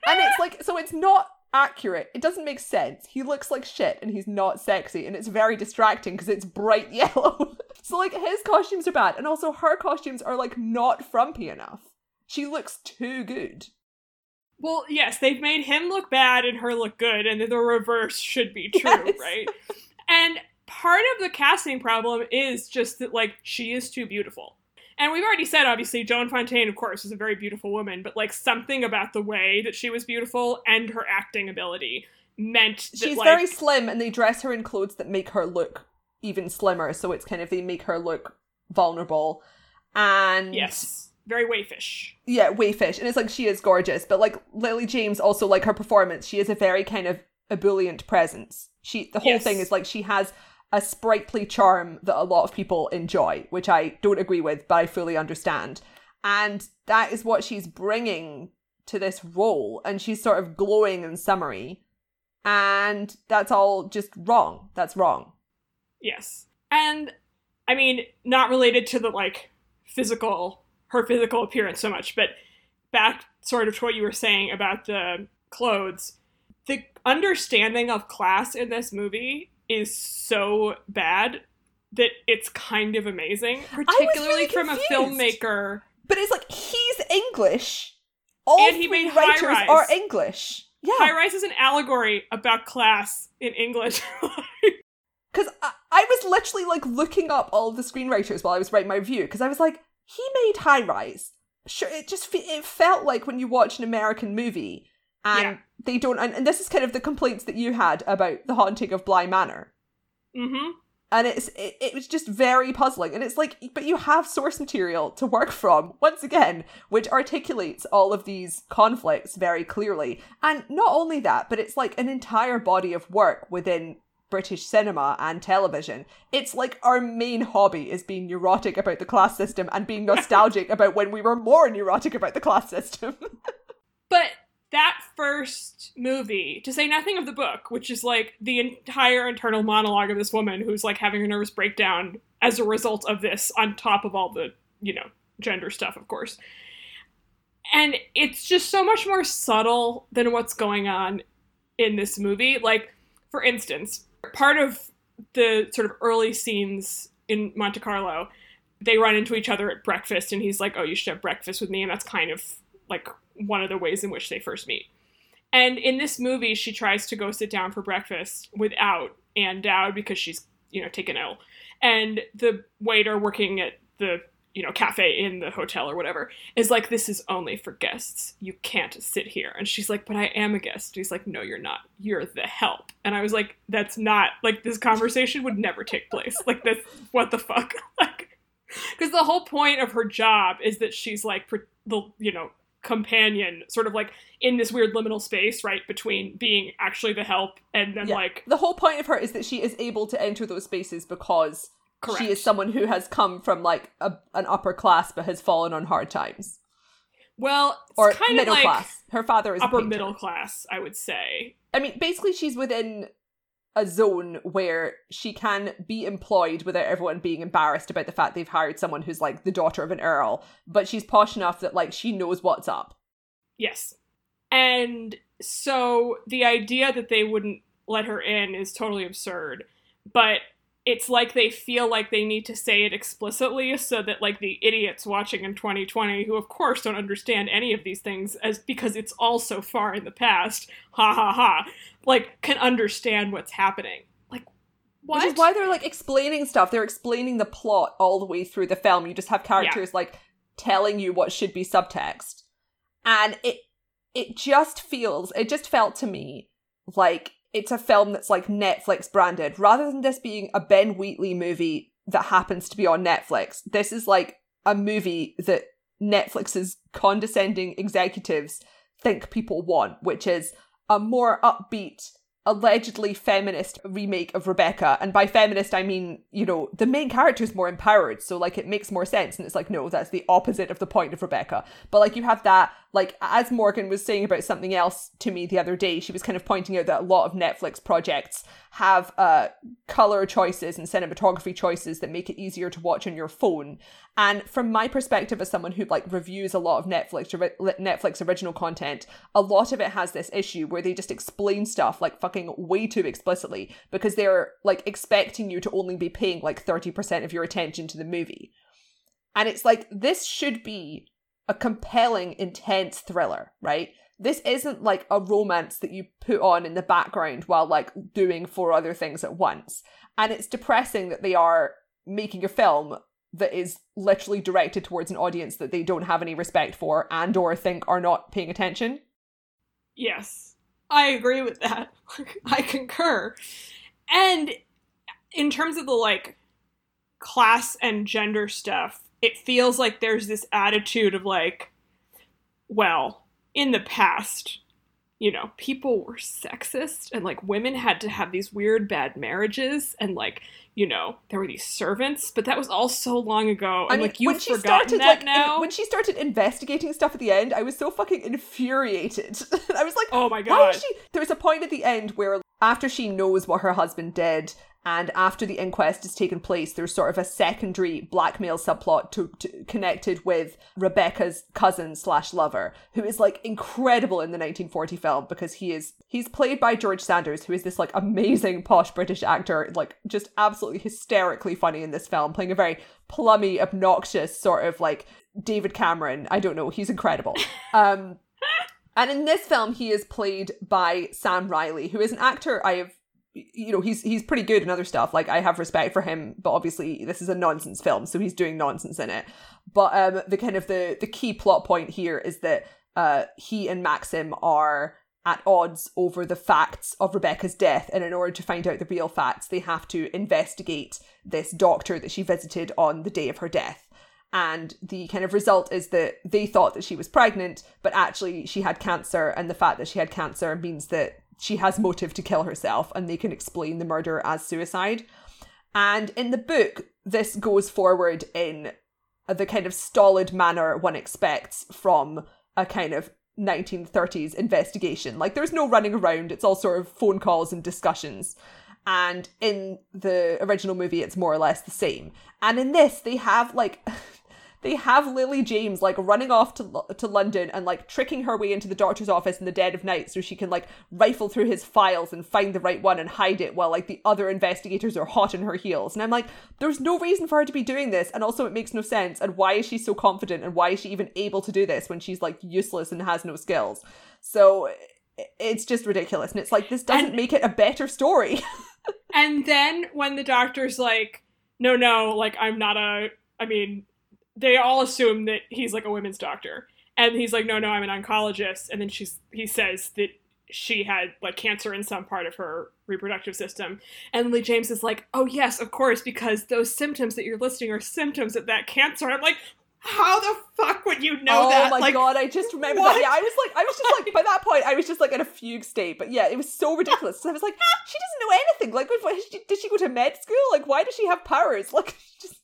And it's like, so it's not accurate. It doesn't make sense. He looks like shit and he's not sexy and it's very distracting because it's bright yellow. so like his costumes are bad and also her costumes are like not frumpy enough. She looks too good. Well, yes, they've made him look bad and her look good, and the reverse should be true, yes. right? And part of the casting problem is just that, like, she is too beautiful. And we've already said, obviously, Joan Fontaine, of course, is a very beautiful woman, but, like, something about the way that she was beautiful and her acting ability meant that, She's like, very slim, and they dress her in clothes that make her look even slimmer, so it's kind of, they make her look vulnerable. And. Yes very wayfish. Yeah, wayfish. And it's like she is gorgeous, but like Lily James also like her performance, she is a very kind of ebullient presence. She the whole yes. thing is like she has a sprightly charm that a lot of people enjoy, which I don't agree with, but I fully understand. And that is what she's bringing to this role, and she's sort of glowing and summery. And that's all just wrong. That's wrong. Yes. And I mean, not related to the like physical her physical appearance so much. But back sort of to what you were saying about the clothes, the understanding of class in this movie is so bad that it's kind of amazing, particularly really from a filmmaker. But it's like he's English. All and he three made writers are English. Yeah. High Rise is an allegory about class in English. Because I, I was literally like looking up all the screenwriters while I was writing my review because I was like, he made High Rise. Sure, it just it felt like when you watch an American movie and yeah. they don't. And, and, this is kind of the complaints that you had about the haunting of Bly Manor. Mm-hmm. And it's it, it was just very puzzling. And it's like, but you have source material to work from once again, which articulates all of these conflicts very clearly. And not only that, but it's like an entire body of work within British cinema and television. It's like our main hobby is being neurotic about the class system and being nostalgic about when we were more neurotic about the class system. but that first movie, to say nothing of the book, which is like the entire internal monologue of this woman who's like having a nervous breakdown as a result of this, on top of all the, you know, gender stuff, of course. And it's just so much more subtle than what's going on in this movie. Like, for instance, part of the sort of early scenes in Monte Carlo, they run into each other at breakfast, and he's like, Oh, you should have breakfast with me. And that's kind of like one of the ways in which they first meet. And in this movie, she tries to go sit down for breakfast without Ann Dowd because she's, you know, taken ill. And the waiter working at the, you know, cafe in the hotel or whatever is like, this is only for guests. You can't sit here. And she's like, but I am a guest. He's like, no, you're not. You're the help. And I was like, that's not, like, this conversation would never take place. Like, this, what the fuck? like, because the whole point of her job is that she's like, the, you know, companion sort of like in this weird liminal space right between being actually the help and then yeah. like the whole point of her is that she is able to enter those spaces because Correct. she is someone who has come from like a, an upper class but has fallen on hard times well or kind middle of like class her father is upper middle class i would say i mean basically she's within a zone where she can be employed without everyone being embarrassed about the fact they've hired someone who's like the daughter of an earl, but she's posh enough that like she knows what's up. Yes. And so the idea that they wouldn't let her in is totally absurd. But it's like they feel like they need to say it explicitly so that like the idiots watching in 2020 who of course don't understand any of these things as because it's all so far in the past ha ha ha like can understand what's happening like what? which is why they're like explaining stuff they're explaining the plot all the way through the film you just have characters yeah. like telling you what should be subtext and it it just feels it just felt to me like it's a film that's like Netflix branded rather than this being a Ben Wheatley movie that happens to be on Netflix. This is like a movie that Netflix's condescending executives think people want, which is a more upbeat allegedly feminist remake of Rebecca. And by feminist, I mean, you know, the main character is more empowered. So, like, it makes more sense. And it's like, no, that's the opposite of the point of Rebecca. But, like, you have that, like, as Morgan was saying about something else to me the other day, she was kind of pointing out that a lot of Netflix projects have uh, color choices and cinematography choices that make it easier to watch on your phone. And from my perspective, as someone who like reviews a lot of Netflix Netflix original content, a lot of it has this issue where they just explain stuff like fucking way too explicitly because they're like expecting you to only be paying like thirty percent of your attention to the movie. And it's like this should be a compelling, intense thriller, right? this isn't like a romance that you put on in the background while like doing four other things at once. And it's depressing that they are making a film that is literally directed towards an audience that they don't have any respect for and or think are not paying attention. Yes. I agree with that. I concur. And in terms of the like class and gender stuff, it feels like there's this attitude of like, well, in the past, you know, people were sexist and like women had to have these weird bad marriages and like, you know, there were these servants, but that was all so long ago. And I mean, like you've forgotten started, that like, now. In, when she started investigating stuff at the end, I was so fucking infuriated. I was like, oh my god. She... There was a point at the end where after she knows what her husband did and after the inquest has taken place, there's sort of a secondary blackmail subplot to, to, connected with Rebecca's cousin slash lover, who is like incredible in the 1940 film because he is he's played by George Sanders, who is this like amazing posh British actor, like just absolutely hysterically funny in this film, playing a very plummy, obnoxious sort of like David Cameron. I don't know, he's incredible. Um, and in this film, he is played by Sam Riley, who is an actor I have you know he's he's pretty good in other stuff. Like i have respect for him but obviously this is a nonsense film so he's doing nonsense in it. But um the kind of the the key plot point here is that uh he and maxim are at odds over the facts of rebecca's death and in order to find out the real facts they have to investigate this doctor that she visited on the day of her death. And the kind of result is that they thought that she was pregnant but actually she had cancer and the fact that she had cancer means that she has motive to kill herself and they can explain the murder as suicide. And in the book, this goes forward in the kind of stolid manner one expects from a kind of 1930s investigation. Like there's no running around, it's all sort of phone calls and discussions. And in the original movie, it's more or less the same. And in this, they have like they have Lily James like running off to to London and like tricking her way into the doctor's office in the dead of night so she can like rifle through his files and find the right one and hide it while like the other investigators are hot in her heels. And I'm like, there's no reason for her to be doing this, and also it makes no sense. And why is she so confident? And why is she even able to do this when she's like useless and has no skills? So it's just ridiculous. And it's like this doesn't and, make it a better story. and then when the doctor's like, no, no, like I'm not a. I mean, they all assume that he's like a women's doctor. And he's like, no, no, I'm an oncologist. And then she's he says that she had like cancer in some part of her reproductive system. And Lee James is like, oh yes, of course, because those symptoms that you're listing are symptoms of that cancer. And I'm like, how the fuck would you know oh that? Oh my like, god, I just remember what? that. Yeah, I was like, I was just like, by that point, I was just like in a fugue state. But yeah, it was so ridiculous. So I was like, she doesn't know anything. Like, did she go to med school? Like, why does she have powers? Like, just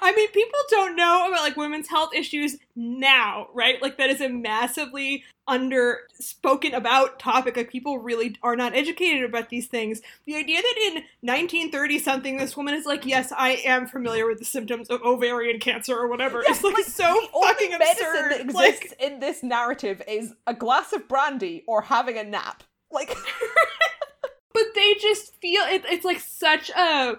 I mean, people don't know about like women's health issues now, right? Like that is a massively under spoken about topic. Like people really are not educated about these things. The idea that in 1930 something this woman is like, yes, I am familiar with the symptoms of ovarian cancer or whatever. Yeah, it's like, like so fucking only medicine absurd. that exists like, in this narrative is a glass of brandy or having a nap. Like, but they just feel it, it's like such a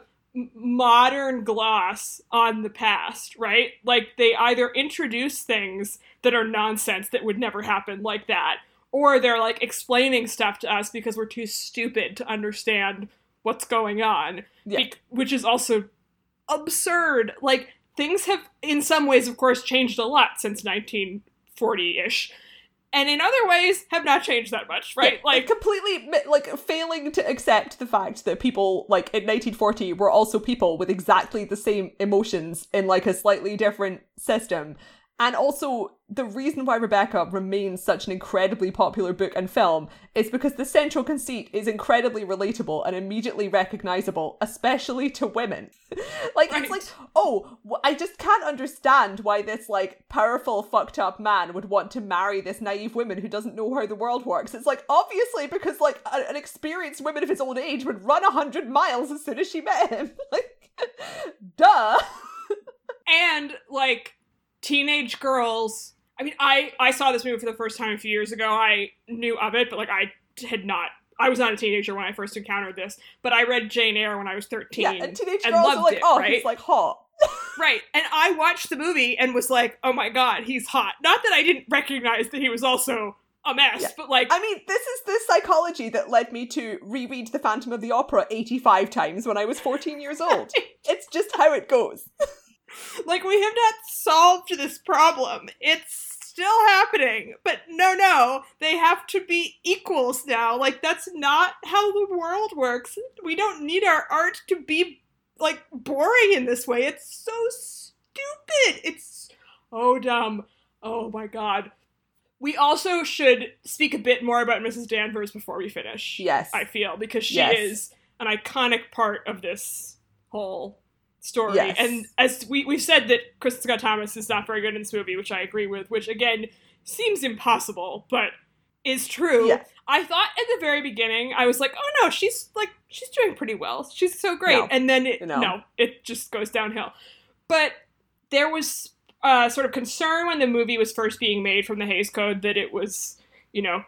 modern gloss on the past, right? Like they either introduce things that are nonsense that would never happen like that, or they're like explaining stuff to us because we're too stupid to understand what's going on, yeah. be- which is also absurd. Like things have in some ways of course changed a lot since 1940ish and in other ways have not changed that much, right? Yeah, like completely like failing to accept the fact that people like in 1940 were also people with exactly the same emotions in like a slightly different system and also, the reason why Rebecca remains such an incredibly popular book and film is because the central conceit is incredibly relatable and immediately recognizable, especially to women. like, right. it's like, oh, I just can't understand why this, like, powerful, fucked up man would want to marry this naive woman who doesn't know how the world works. It's like, obviously, because, like, a- an experienced woman of his old age would run a hundred miles as soon as she met him. like, duh. and, like, teenage girls. I mean, I I saw this movie for the first time a few years ago. I knew of it, but like I had not. I was not a teenager when I first encountered this, but I read Jane Eyre when I was thirteen. Yeah, and teenage and girls are like, it, "Oh, right? he's like hot." right, and I watched the movie and was like, "Oh my god, he's hot." Not that I didn't recognize that he was also a mess, yeah. but like I mean, this is the psychology that led me to reread The Phantom of the Opera 85 times when I was 14 years old. it's just how it goes. like we have not solved this problem. It's still happening. But no, no, they have to be equals now. Like that's not how the world works. We don't need our art to be like boring in this way. It's so stupid. It's oh dumb. Oh my god. We also should speak a bit more about Mrs. Danvers before we finish. Yes. I feel because she yes. is an iconic part of this whole story. Yes. And as we we've said that Kristin Scott Thomas is not very good in this movie, which I agree with, which again seems impossible, but is true. Yes. I thought at the very beginning, I was like, oh no, she's like she's doing pretty well. She's so great. No. And then it no. no, it just goes downhill. But there was uh, sort of concern when the movie was first being made from the Hays Code that it was, you know,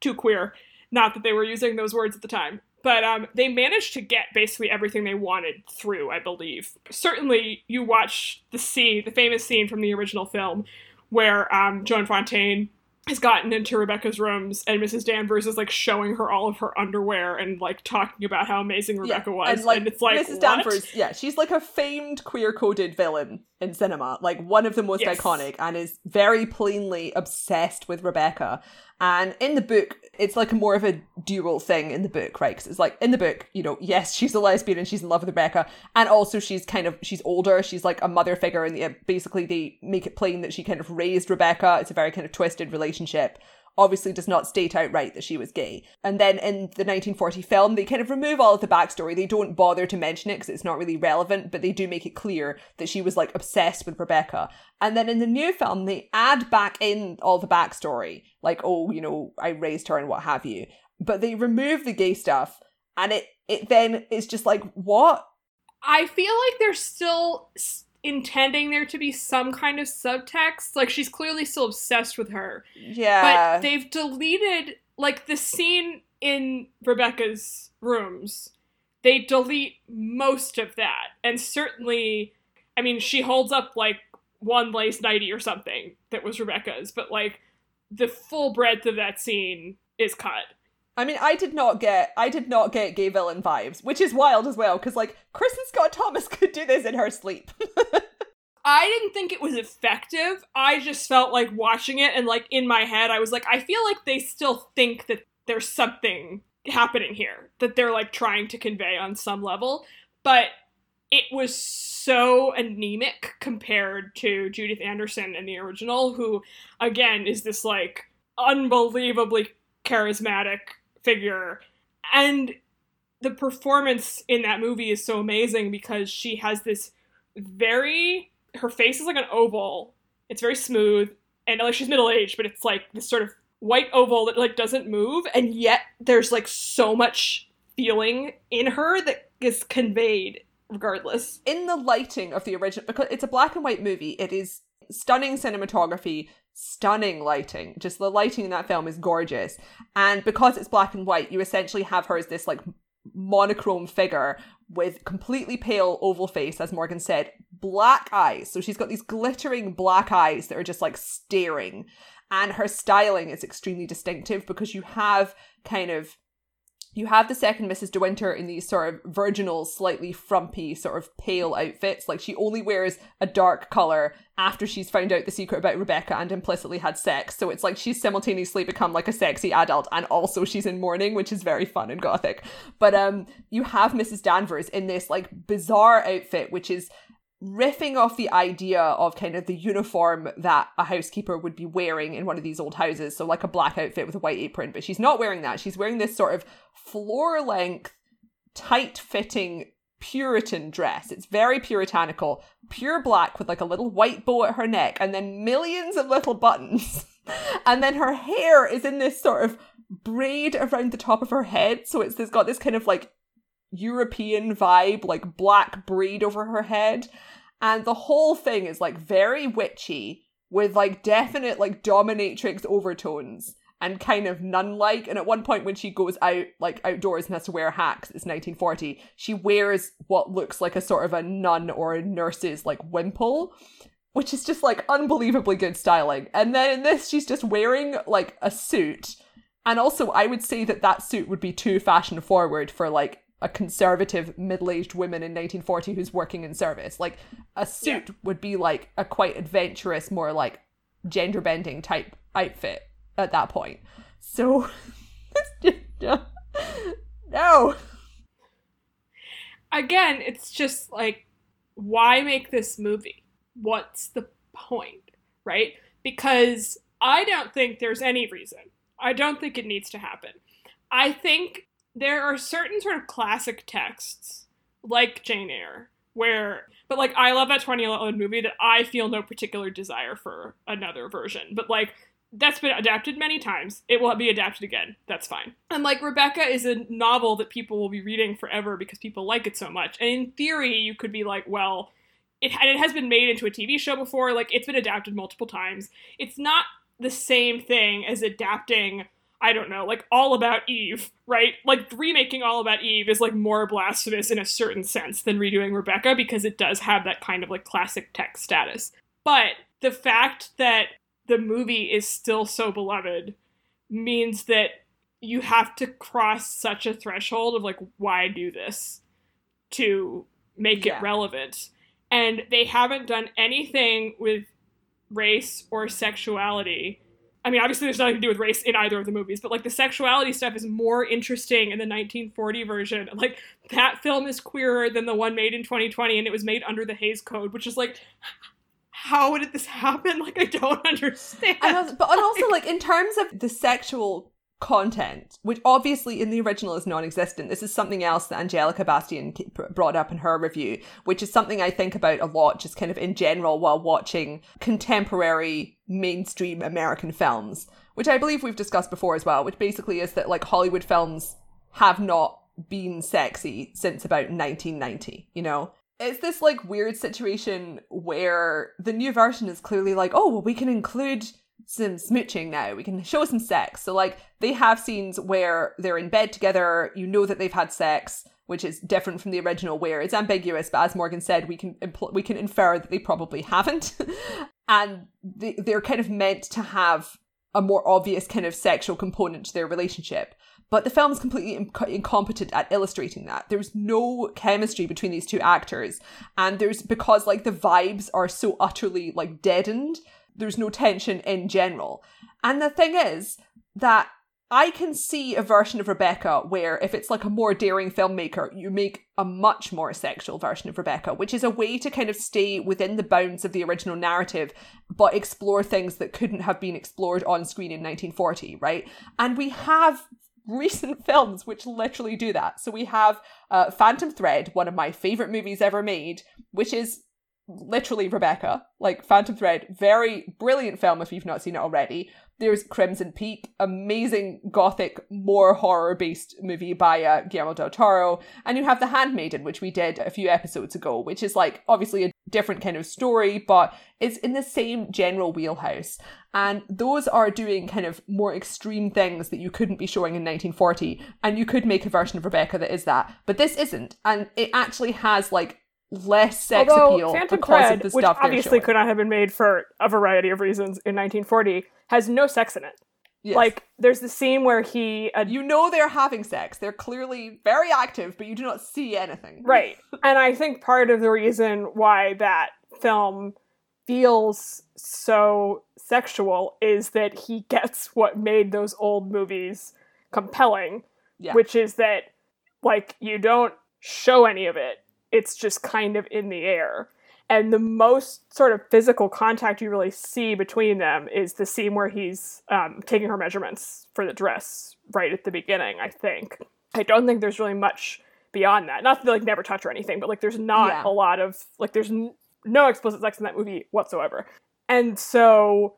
too queer. Not that they were using those words at the time. But um, they managed to get basically everything they wanted through, I believe. Certainly, you watch the scene, the famous scene from the original film, where um, Joan Fontaine has gotten into Rebecca's rooms and Mrs. Danvers is like showing her all of her underwear and like talking about how amazing Rebecca yeah, was. And, like, and it's like Mrs. what? Danvers, yeah, she's like a famed queer coded villain in cinema, like one of the most yes. iconic, and is very plainly obsessed with Rebecca. And in the book, it's like a more of a dual thing in the book, right? Because it's like in the book, you know, yes, she's a lesbian and she's in love with Rebecca, and also she's kind of she's older, she's like a mother figure, and basically they make it plain that she kind of raised Rebecca. It's a very kind of twisted relationship. Obviously does not state outright that she was gay. And then in the 1940 film, they kind of remove all of the backstory. They don't bother to mention it because it's not really relevant, but they do make it clear that she was like obsessed with Rebecca. And then in the new film, they add back in all the backstory, like, oh, you know, I raised her and what have you. But they remove the gay stuff, and it it then is just like, what? I feel like they're still intending there to be some kind of subtext. Like she's clearly still obsessed with her. Yeah. But they've deleted like the scene in Rebecca's rooms. They delete most of that. And certainly I mean she holds up like one lace nighty or something that was Rebecca's, but like the full breadth of that scene is cut. I mean, I did not get I did not get gay villain vibes, which is wild as well, because like Kristin Scott Thomas could do this in her sleep. I didn't think it was effective. I just felt like watching it and like in my head I was like, I feel like they still think that there's something happening here that they're like trying to convey on some level. But it was so anemic compared to Judith Anderson in the original, who again is this like unbelievably charismatic figure. And the performance in that movie is so amazing because she has this very her face is like an oval. It's very smooth and like she's middle aged, but it's like this sort of white oval that like doesn't move and yet there's like so much feeling in her that is conveyed regardless. In the lighting of the original because it's a black and white movie, it is stunning cinematography, stunning lighting. Just the lighting in that film is gorgeous. And because it's black and white, you essentially have her as this like monochrome figure with completely pale oval face, as Morgan said, black eyes. So she's got these glittering black eyes that are just like staring. And her styling is extremely distinctive because you have kind of you have the second Mrs. De Winter in these sort of virginal, slightly frumpy, sort of pale outfits. Like she only wears a dark color after she's found out the secret about Rebecca and implicitly had sex. So it's like she's simultaneously become like a sexy adult and also she's in mourning, which is very fun and gothic. But um you have Mrs. Danvers in this like bizarre outfit, which is riffing off the idea of kind of the uniform that a housekeeper would be wearing in one of these old houses. So, like a black outfit with a white apron, but she's not wearing that. She's wearing this sort of floor length, tight fitting Puritan dress. It's very puritanical, pure black with like a little white bow at her neck, and then millions of little buttons. and then her hair is in this sort of braid around the top of her head. So it's, it's got this kind of like European vibe, like black braid over her head. And the whole thing is like very witchy with like definite like dominatrix overtones and kind of nun like. And at one point, when she goes out like outdoors and has to wear hacks, it's 1940, she wears what looks like a sort of a nun or a nurse's like wimple, which is just like unbelievably good styling. And then in this, she's just wearing like a suit. And also, I would say that that suit would be too fashion forward for like a conservative middle-aged woman in 1940 who's working in service. Like a suit yeah. would be like a quite adventurous, more like gender bending type outfit at that point. So no. Again, it's just like why make this movie? What's the point, right? Because I don't think there's any reason. I don't think it needs to happen. I think there are certain sort of classic texts, like Jane Eyre, where, but like I love that 2011 movie that I feel no particular desire for another version. But like that's been adapted many times. It will be adapted again. That's fine. And like Rebecca is a novel that people will be reading forever because people like it so much. And in theory, you could be like, well, it, it has been made into a TV show before. Like it's been adapted multiple times. It's not the same thing as adapting I don't know, like All About Eve, right? Like remaking All About Eve is like more blasphemous in a certain sense than redoing Rebecca because it does have that kind of like classic text status. But the fact that the movie is still so beloved means that you have to cross such a threshold of like why do this to make yeah. it relevant. And they haven't done anything with race or sexuality I mean, obviously, there's nothing to do with race in either of the movies, but like the sexuality stuff is more interesting in the 1940 version. Like that film is queerer than the one made in 2020, and it was made under the Hays Code, which is like, how did this happen? Like, I don't understand. But and also, like in terms of the sexual content, which obviously in the original is non-existent. This is something else that Angelica Bastian brought up in her review, which is something I think about a lot, just kind of in general while watching contemporary mainstream American films, which I believe we've discussed before as well. Which basically is that like Hollywood films have not been sexy since about 1990. You know, it's this like weird situation where the new version is clearly like, oh, well, we can include some smooching now. We can show some sex. So like they have scenes where they're in bed together. You know that they've had sex, which is different from the original, where it's ambiguous. But as Morgan said, we can impl- we can infer that they probably haven't, and they, they're kind of meant to have a more obvious kind of sexual component to their relationship. But the film's completely inc- incompetent at illustrating that. There's no chemistry between these two actors. And there's because like the vibes are so utterly like deadened, there's no tension in general. And the thing is that I can see a version of Rebecca where if it's like a more daring filmmaker, you make a much more sexual version of Rebecca, which is a way to kind of stay within the bounds of the original narrative, but explore things that couldn't have been explored on screen in 1940, right? And we have recent films which literally do that. So we have uh, Phantom Thread, one of my favorite movies ever made, which is literally Rebecca, like Phantom Thread, very brilliant film if you've not seen it already. There's Crimson Peak, amazing gothic, more horror based movie by uh, Guillermo del Toro. And you have The Handmaiden, which we did a few episodes ago, which is like obviously a different kind of story, but it's in the same general wheelhouse. And those are doing kind of more extreme things that you couldn't be showing in 1940. And you could make a version of Rebecca that is that. But this isn't. And it actually has like less sex Although appeal Phantom because Thread, of the which stuff obviously could not have been made for a variety of reasons in 1940, has no sex in it. Yes. Like, there's the scene where he, uh, you know they're having sex. They're clearly very active, but you do not see anything. right? and I think part of the reason why that film feels so sexual is that he gets what made those old movies compelling, Yeah. which is that like you don't show any of it. It's just kind of in the air. And the most sort of physical contact you really see between them is the scene where he's um, taking her measurements for the dress right at the beginning, I think. I don't think there's really much beyond that. Not that they like never touch or anything, but like there's not Yeah. a lot of like there's n- no explicit sex in that movie whatsoever. And so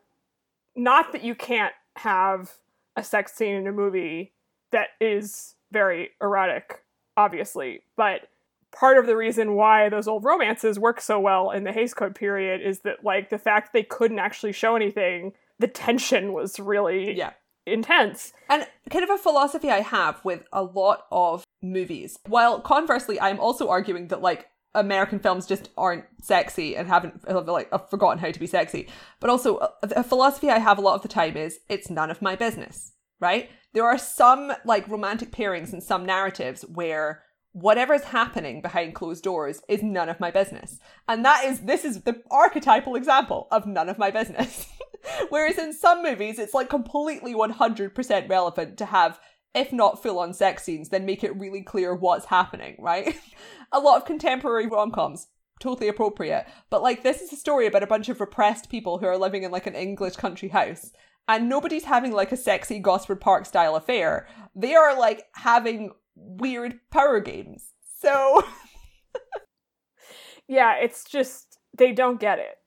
not that you can't have a sex scene in a movie that is very erotic, obviously, but part of the reason why those old romances work so well in the Hays Code period is that like the fact they couldn't actually show anything, the tension was really Yeah. intense. And kind of a philosophy I have with a lot of movies. While conversely, I'm also arguing that like American films just aren't sexy and haven't have, like have forgotten how to be sexy. But also a, a philosophy I have a lot of the time is it's none of my business, right? There are some like romantic pairings and some narratives where whatever's happening behind closed doors is none of my business. And that is this is the archetypal example of none of my business. Whereas in some movies it's like completely 100% relevant to have if not full on sex scenes, then make it really clear what's happening, right? a lot of contemporary rom coms, totally appropriate. But like, this is a story about a bunch of repressed people who are living in like an English country house. And nobody's having like a sexy Gosford Park style affair. They are like having weird power games. So, Yeah, it's just they don't get it.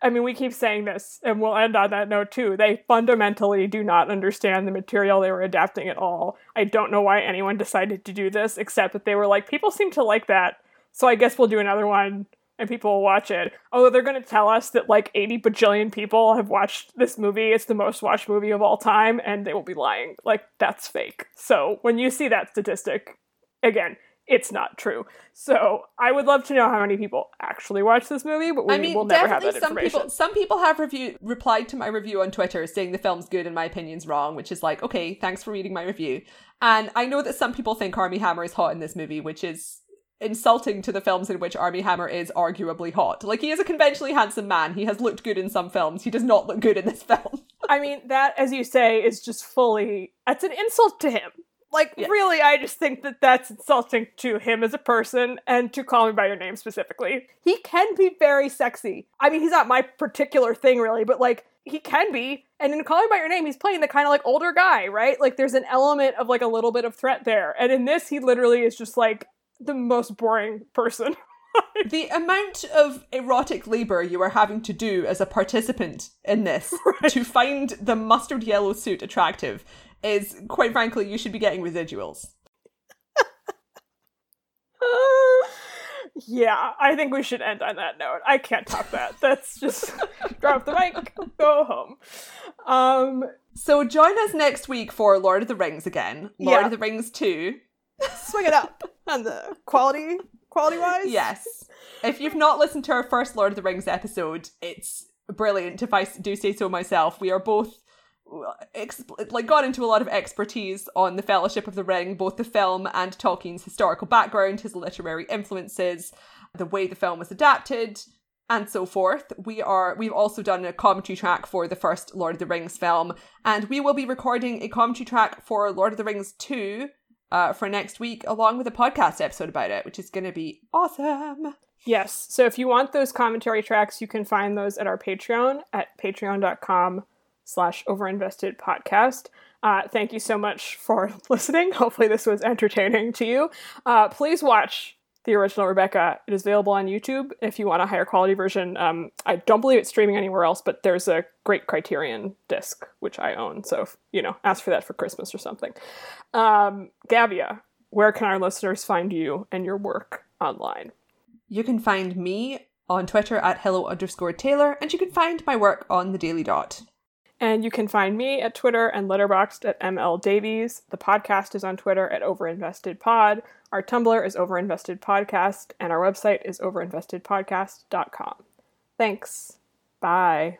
I mean, we keep saying this, and we'll end on that note too. They fundamentally do not understand the material they were adapting at all. I don't know why anyone decided to do this, except that they were like, people seem to like that, so I guess we'll do another one and people will watch it. Oh, they're going to tell us that like 80 bajillion people have watched this movie. It's the most watched movie of all time, and they will be lying. Like, that's fake. So when you see that statistic, again, it's not true. So I would love to know how many people actually watch this movie, but we I mean, will never have definitely that some information. people some people have review replied to my review on Twitter saying the film's good and my opinion's wrong, which is like, okay, thanks for reading my review. And I know that some people think Armie Hammer is hot in this movie, which is insulting to the films in which Armie Hammer is arguably hot. Like he is a conventionally handsome man. He has looked good in some films. He does not look good in this film. I mean, that, as you say, is just fully. That's an insult to him. Like, Yeah. really, I just think that that's insulting to him as a person and to call me by your name specifically. He can be very sexy. I mean, he's not my particular thing, really, but like, he can be. And in Calling By Your Name, he's playing the kind of like older guy, right? Like, there's an element of like a little bit of threat there. And in this, he literally is just like the most boring person. The amount of erotic labor you are having to do as a participant in this to find the mustard yellow suit attractive is, quite frankly, you should be getting residuals. yeah, I think we should end on that note. I can't top that. That's just drop the mic, go home. Um, So join us next week for Lord of the Rings again. Lord Yeah. of the Rings 2. swing it up on the quality quality wise. Yes. If you've not listened to our first Lord of the Rings episode, it's brilliant. If I do say so myself, we are both like got into a lot of expertise on the Fellowship of the Ring, both the film and Tolkien's historical background, his literary influences, the way the film was adapted, and so forth. We are we've also done a commentary track for the first Lord of the Rings film, and we will be recording a commentary track for Lord of the Rings 2 uh, for next week, along with a podcast episode about it, which is going to be awesome. Yes. So if you want those commentary tracks, you can find those at our Patreon at patreon.com slash overinvested podcast. Uh, thank you so much for listening. Hopefully this was entertaining to you. Uh, please watch the original Rebecca. It is available on YouTube if you want a higher quality version. Um, I don't believe it's streaming anywhere else, but there's a great Criterion disc, which I own. So, if, you know, ask for that for Christmas or something. Um, Gavia, where can our listeners find you and your work online? You can find me on Twitter at hello underscore tailor, and you can find my work on the Daily Dot. And you can find me at Twitter and Letterboxd at ML Davies. The podcast is on Twitter at OverinvestedPod. Our Tumblr is Overinvested Podcast, and our website is overinvestedpodcast.com. Thanks. Bye.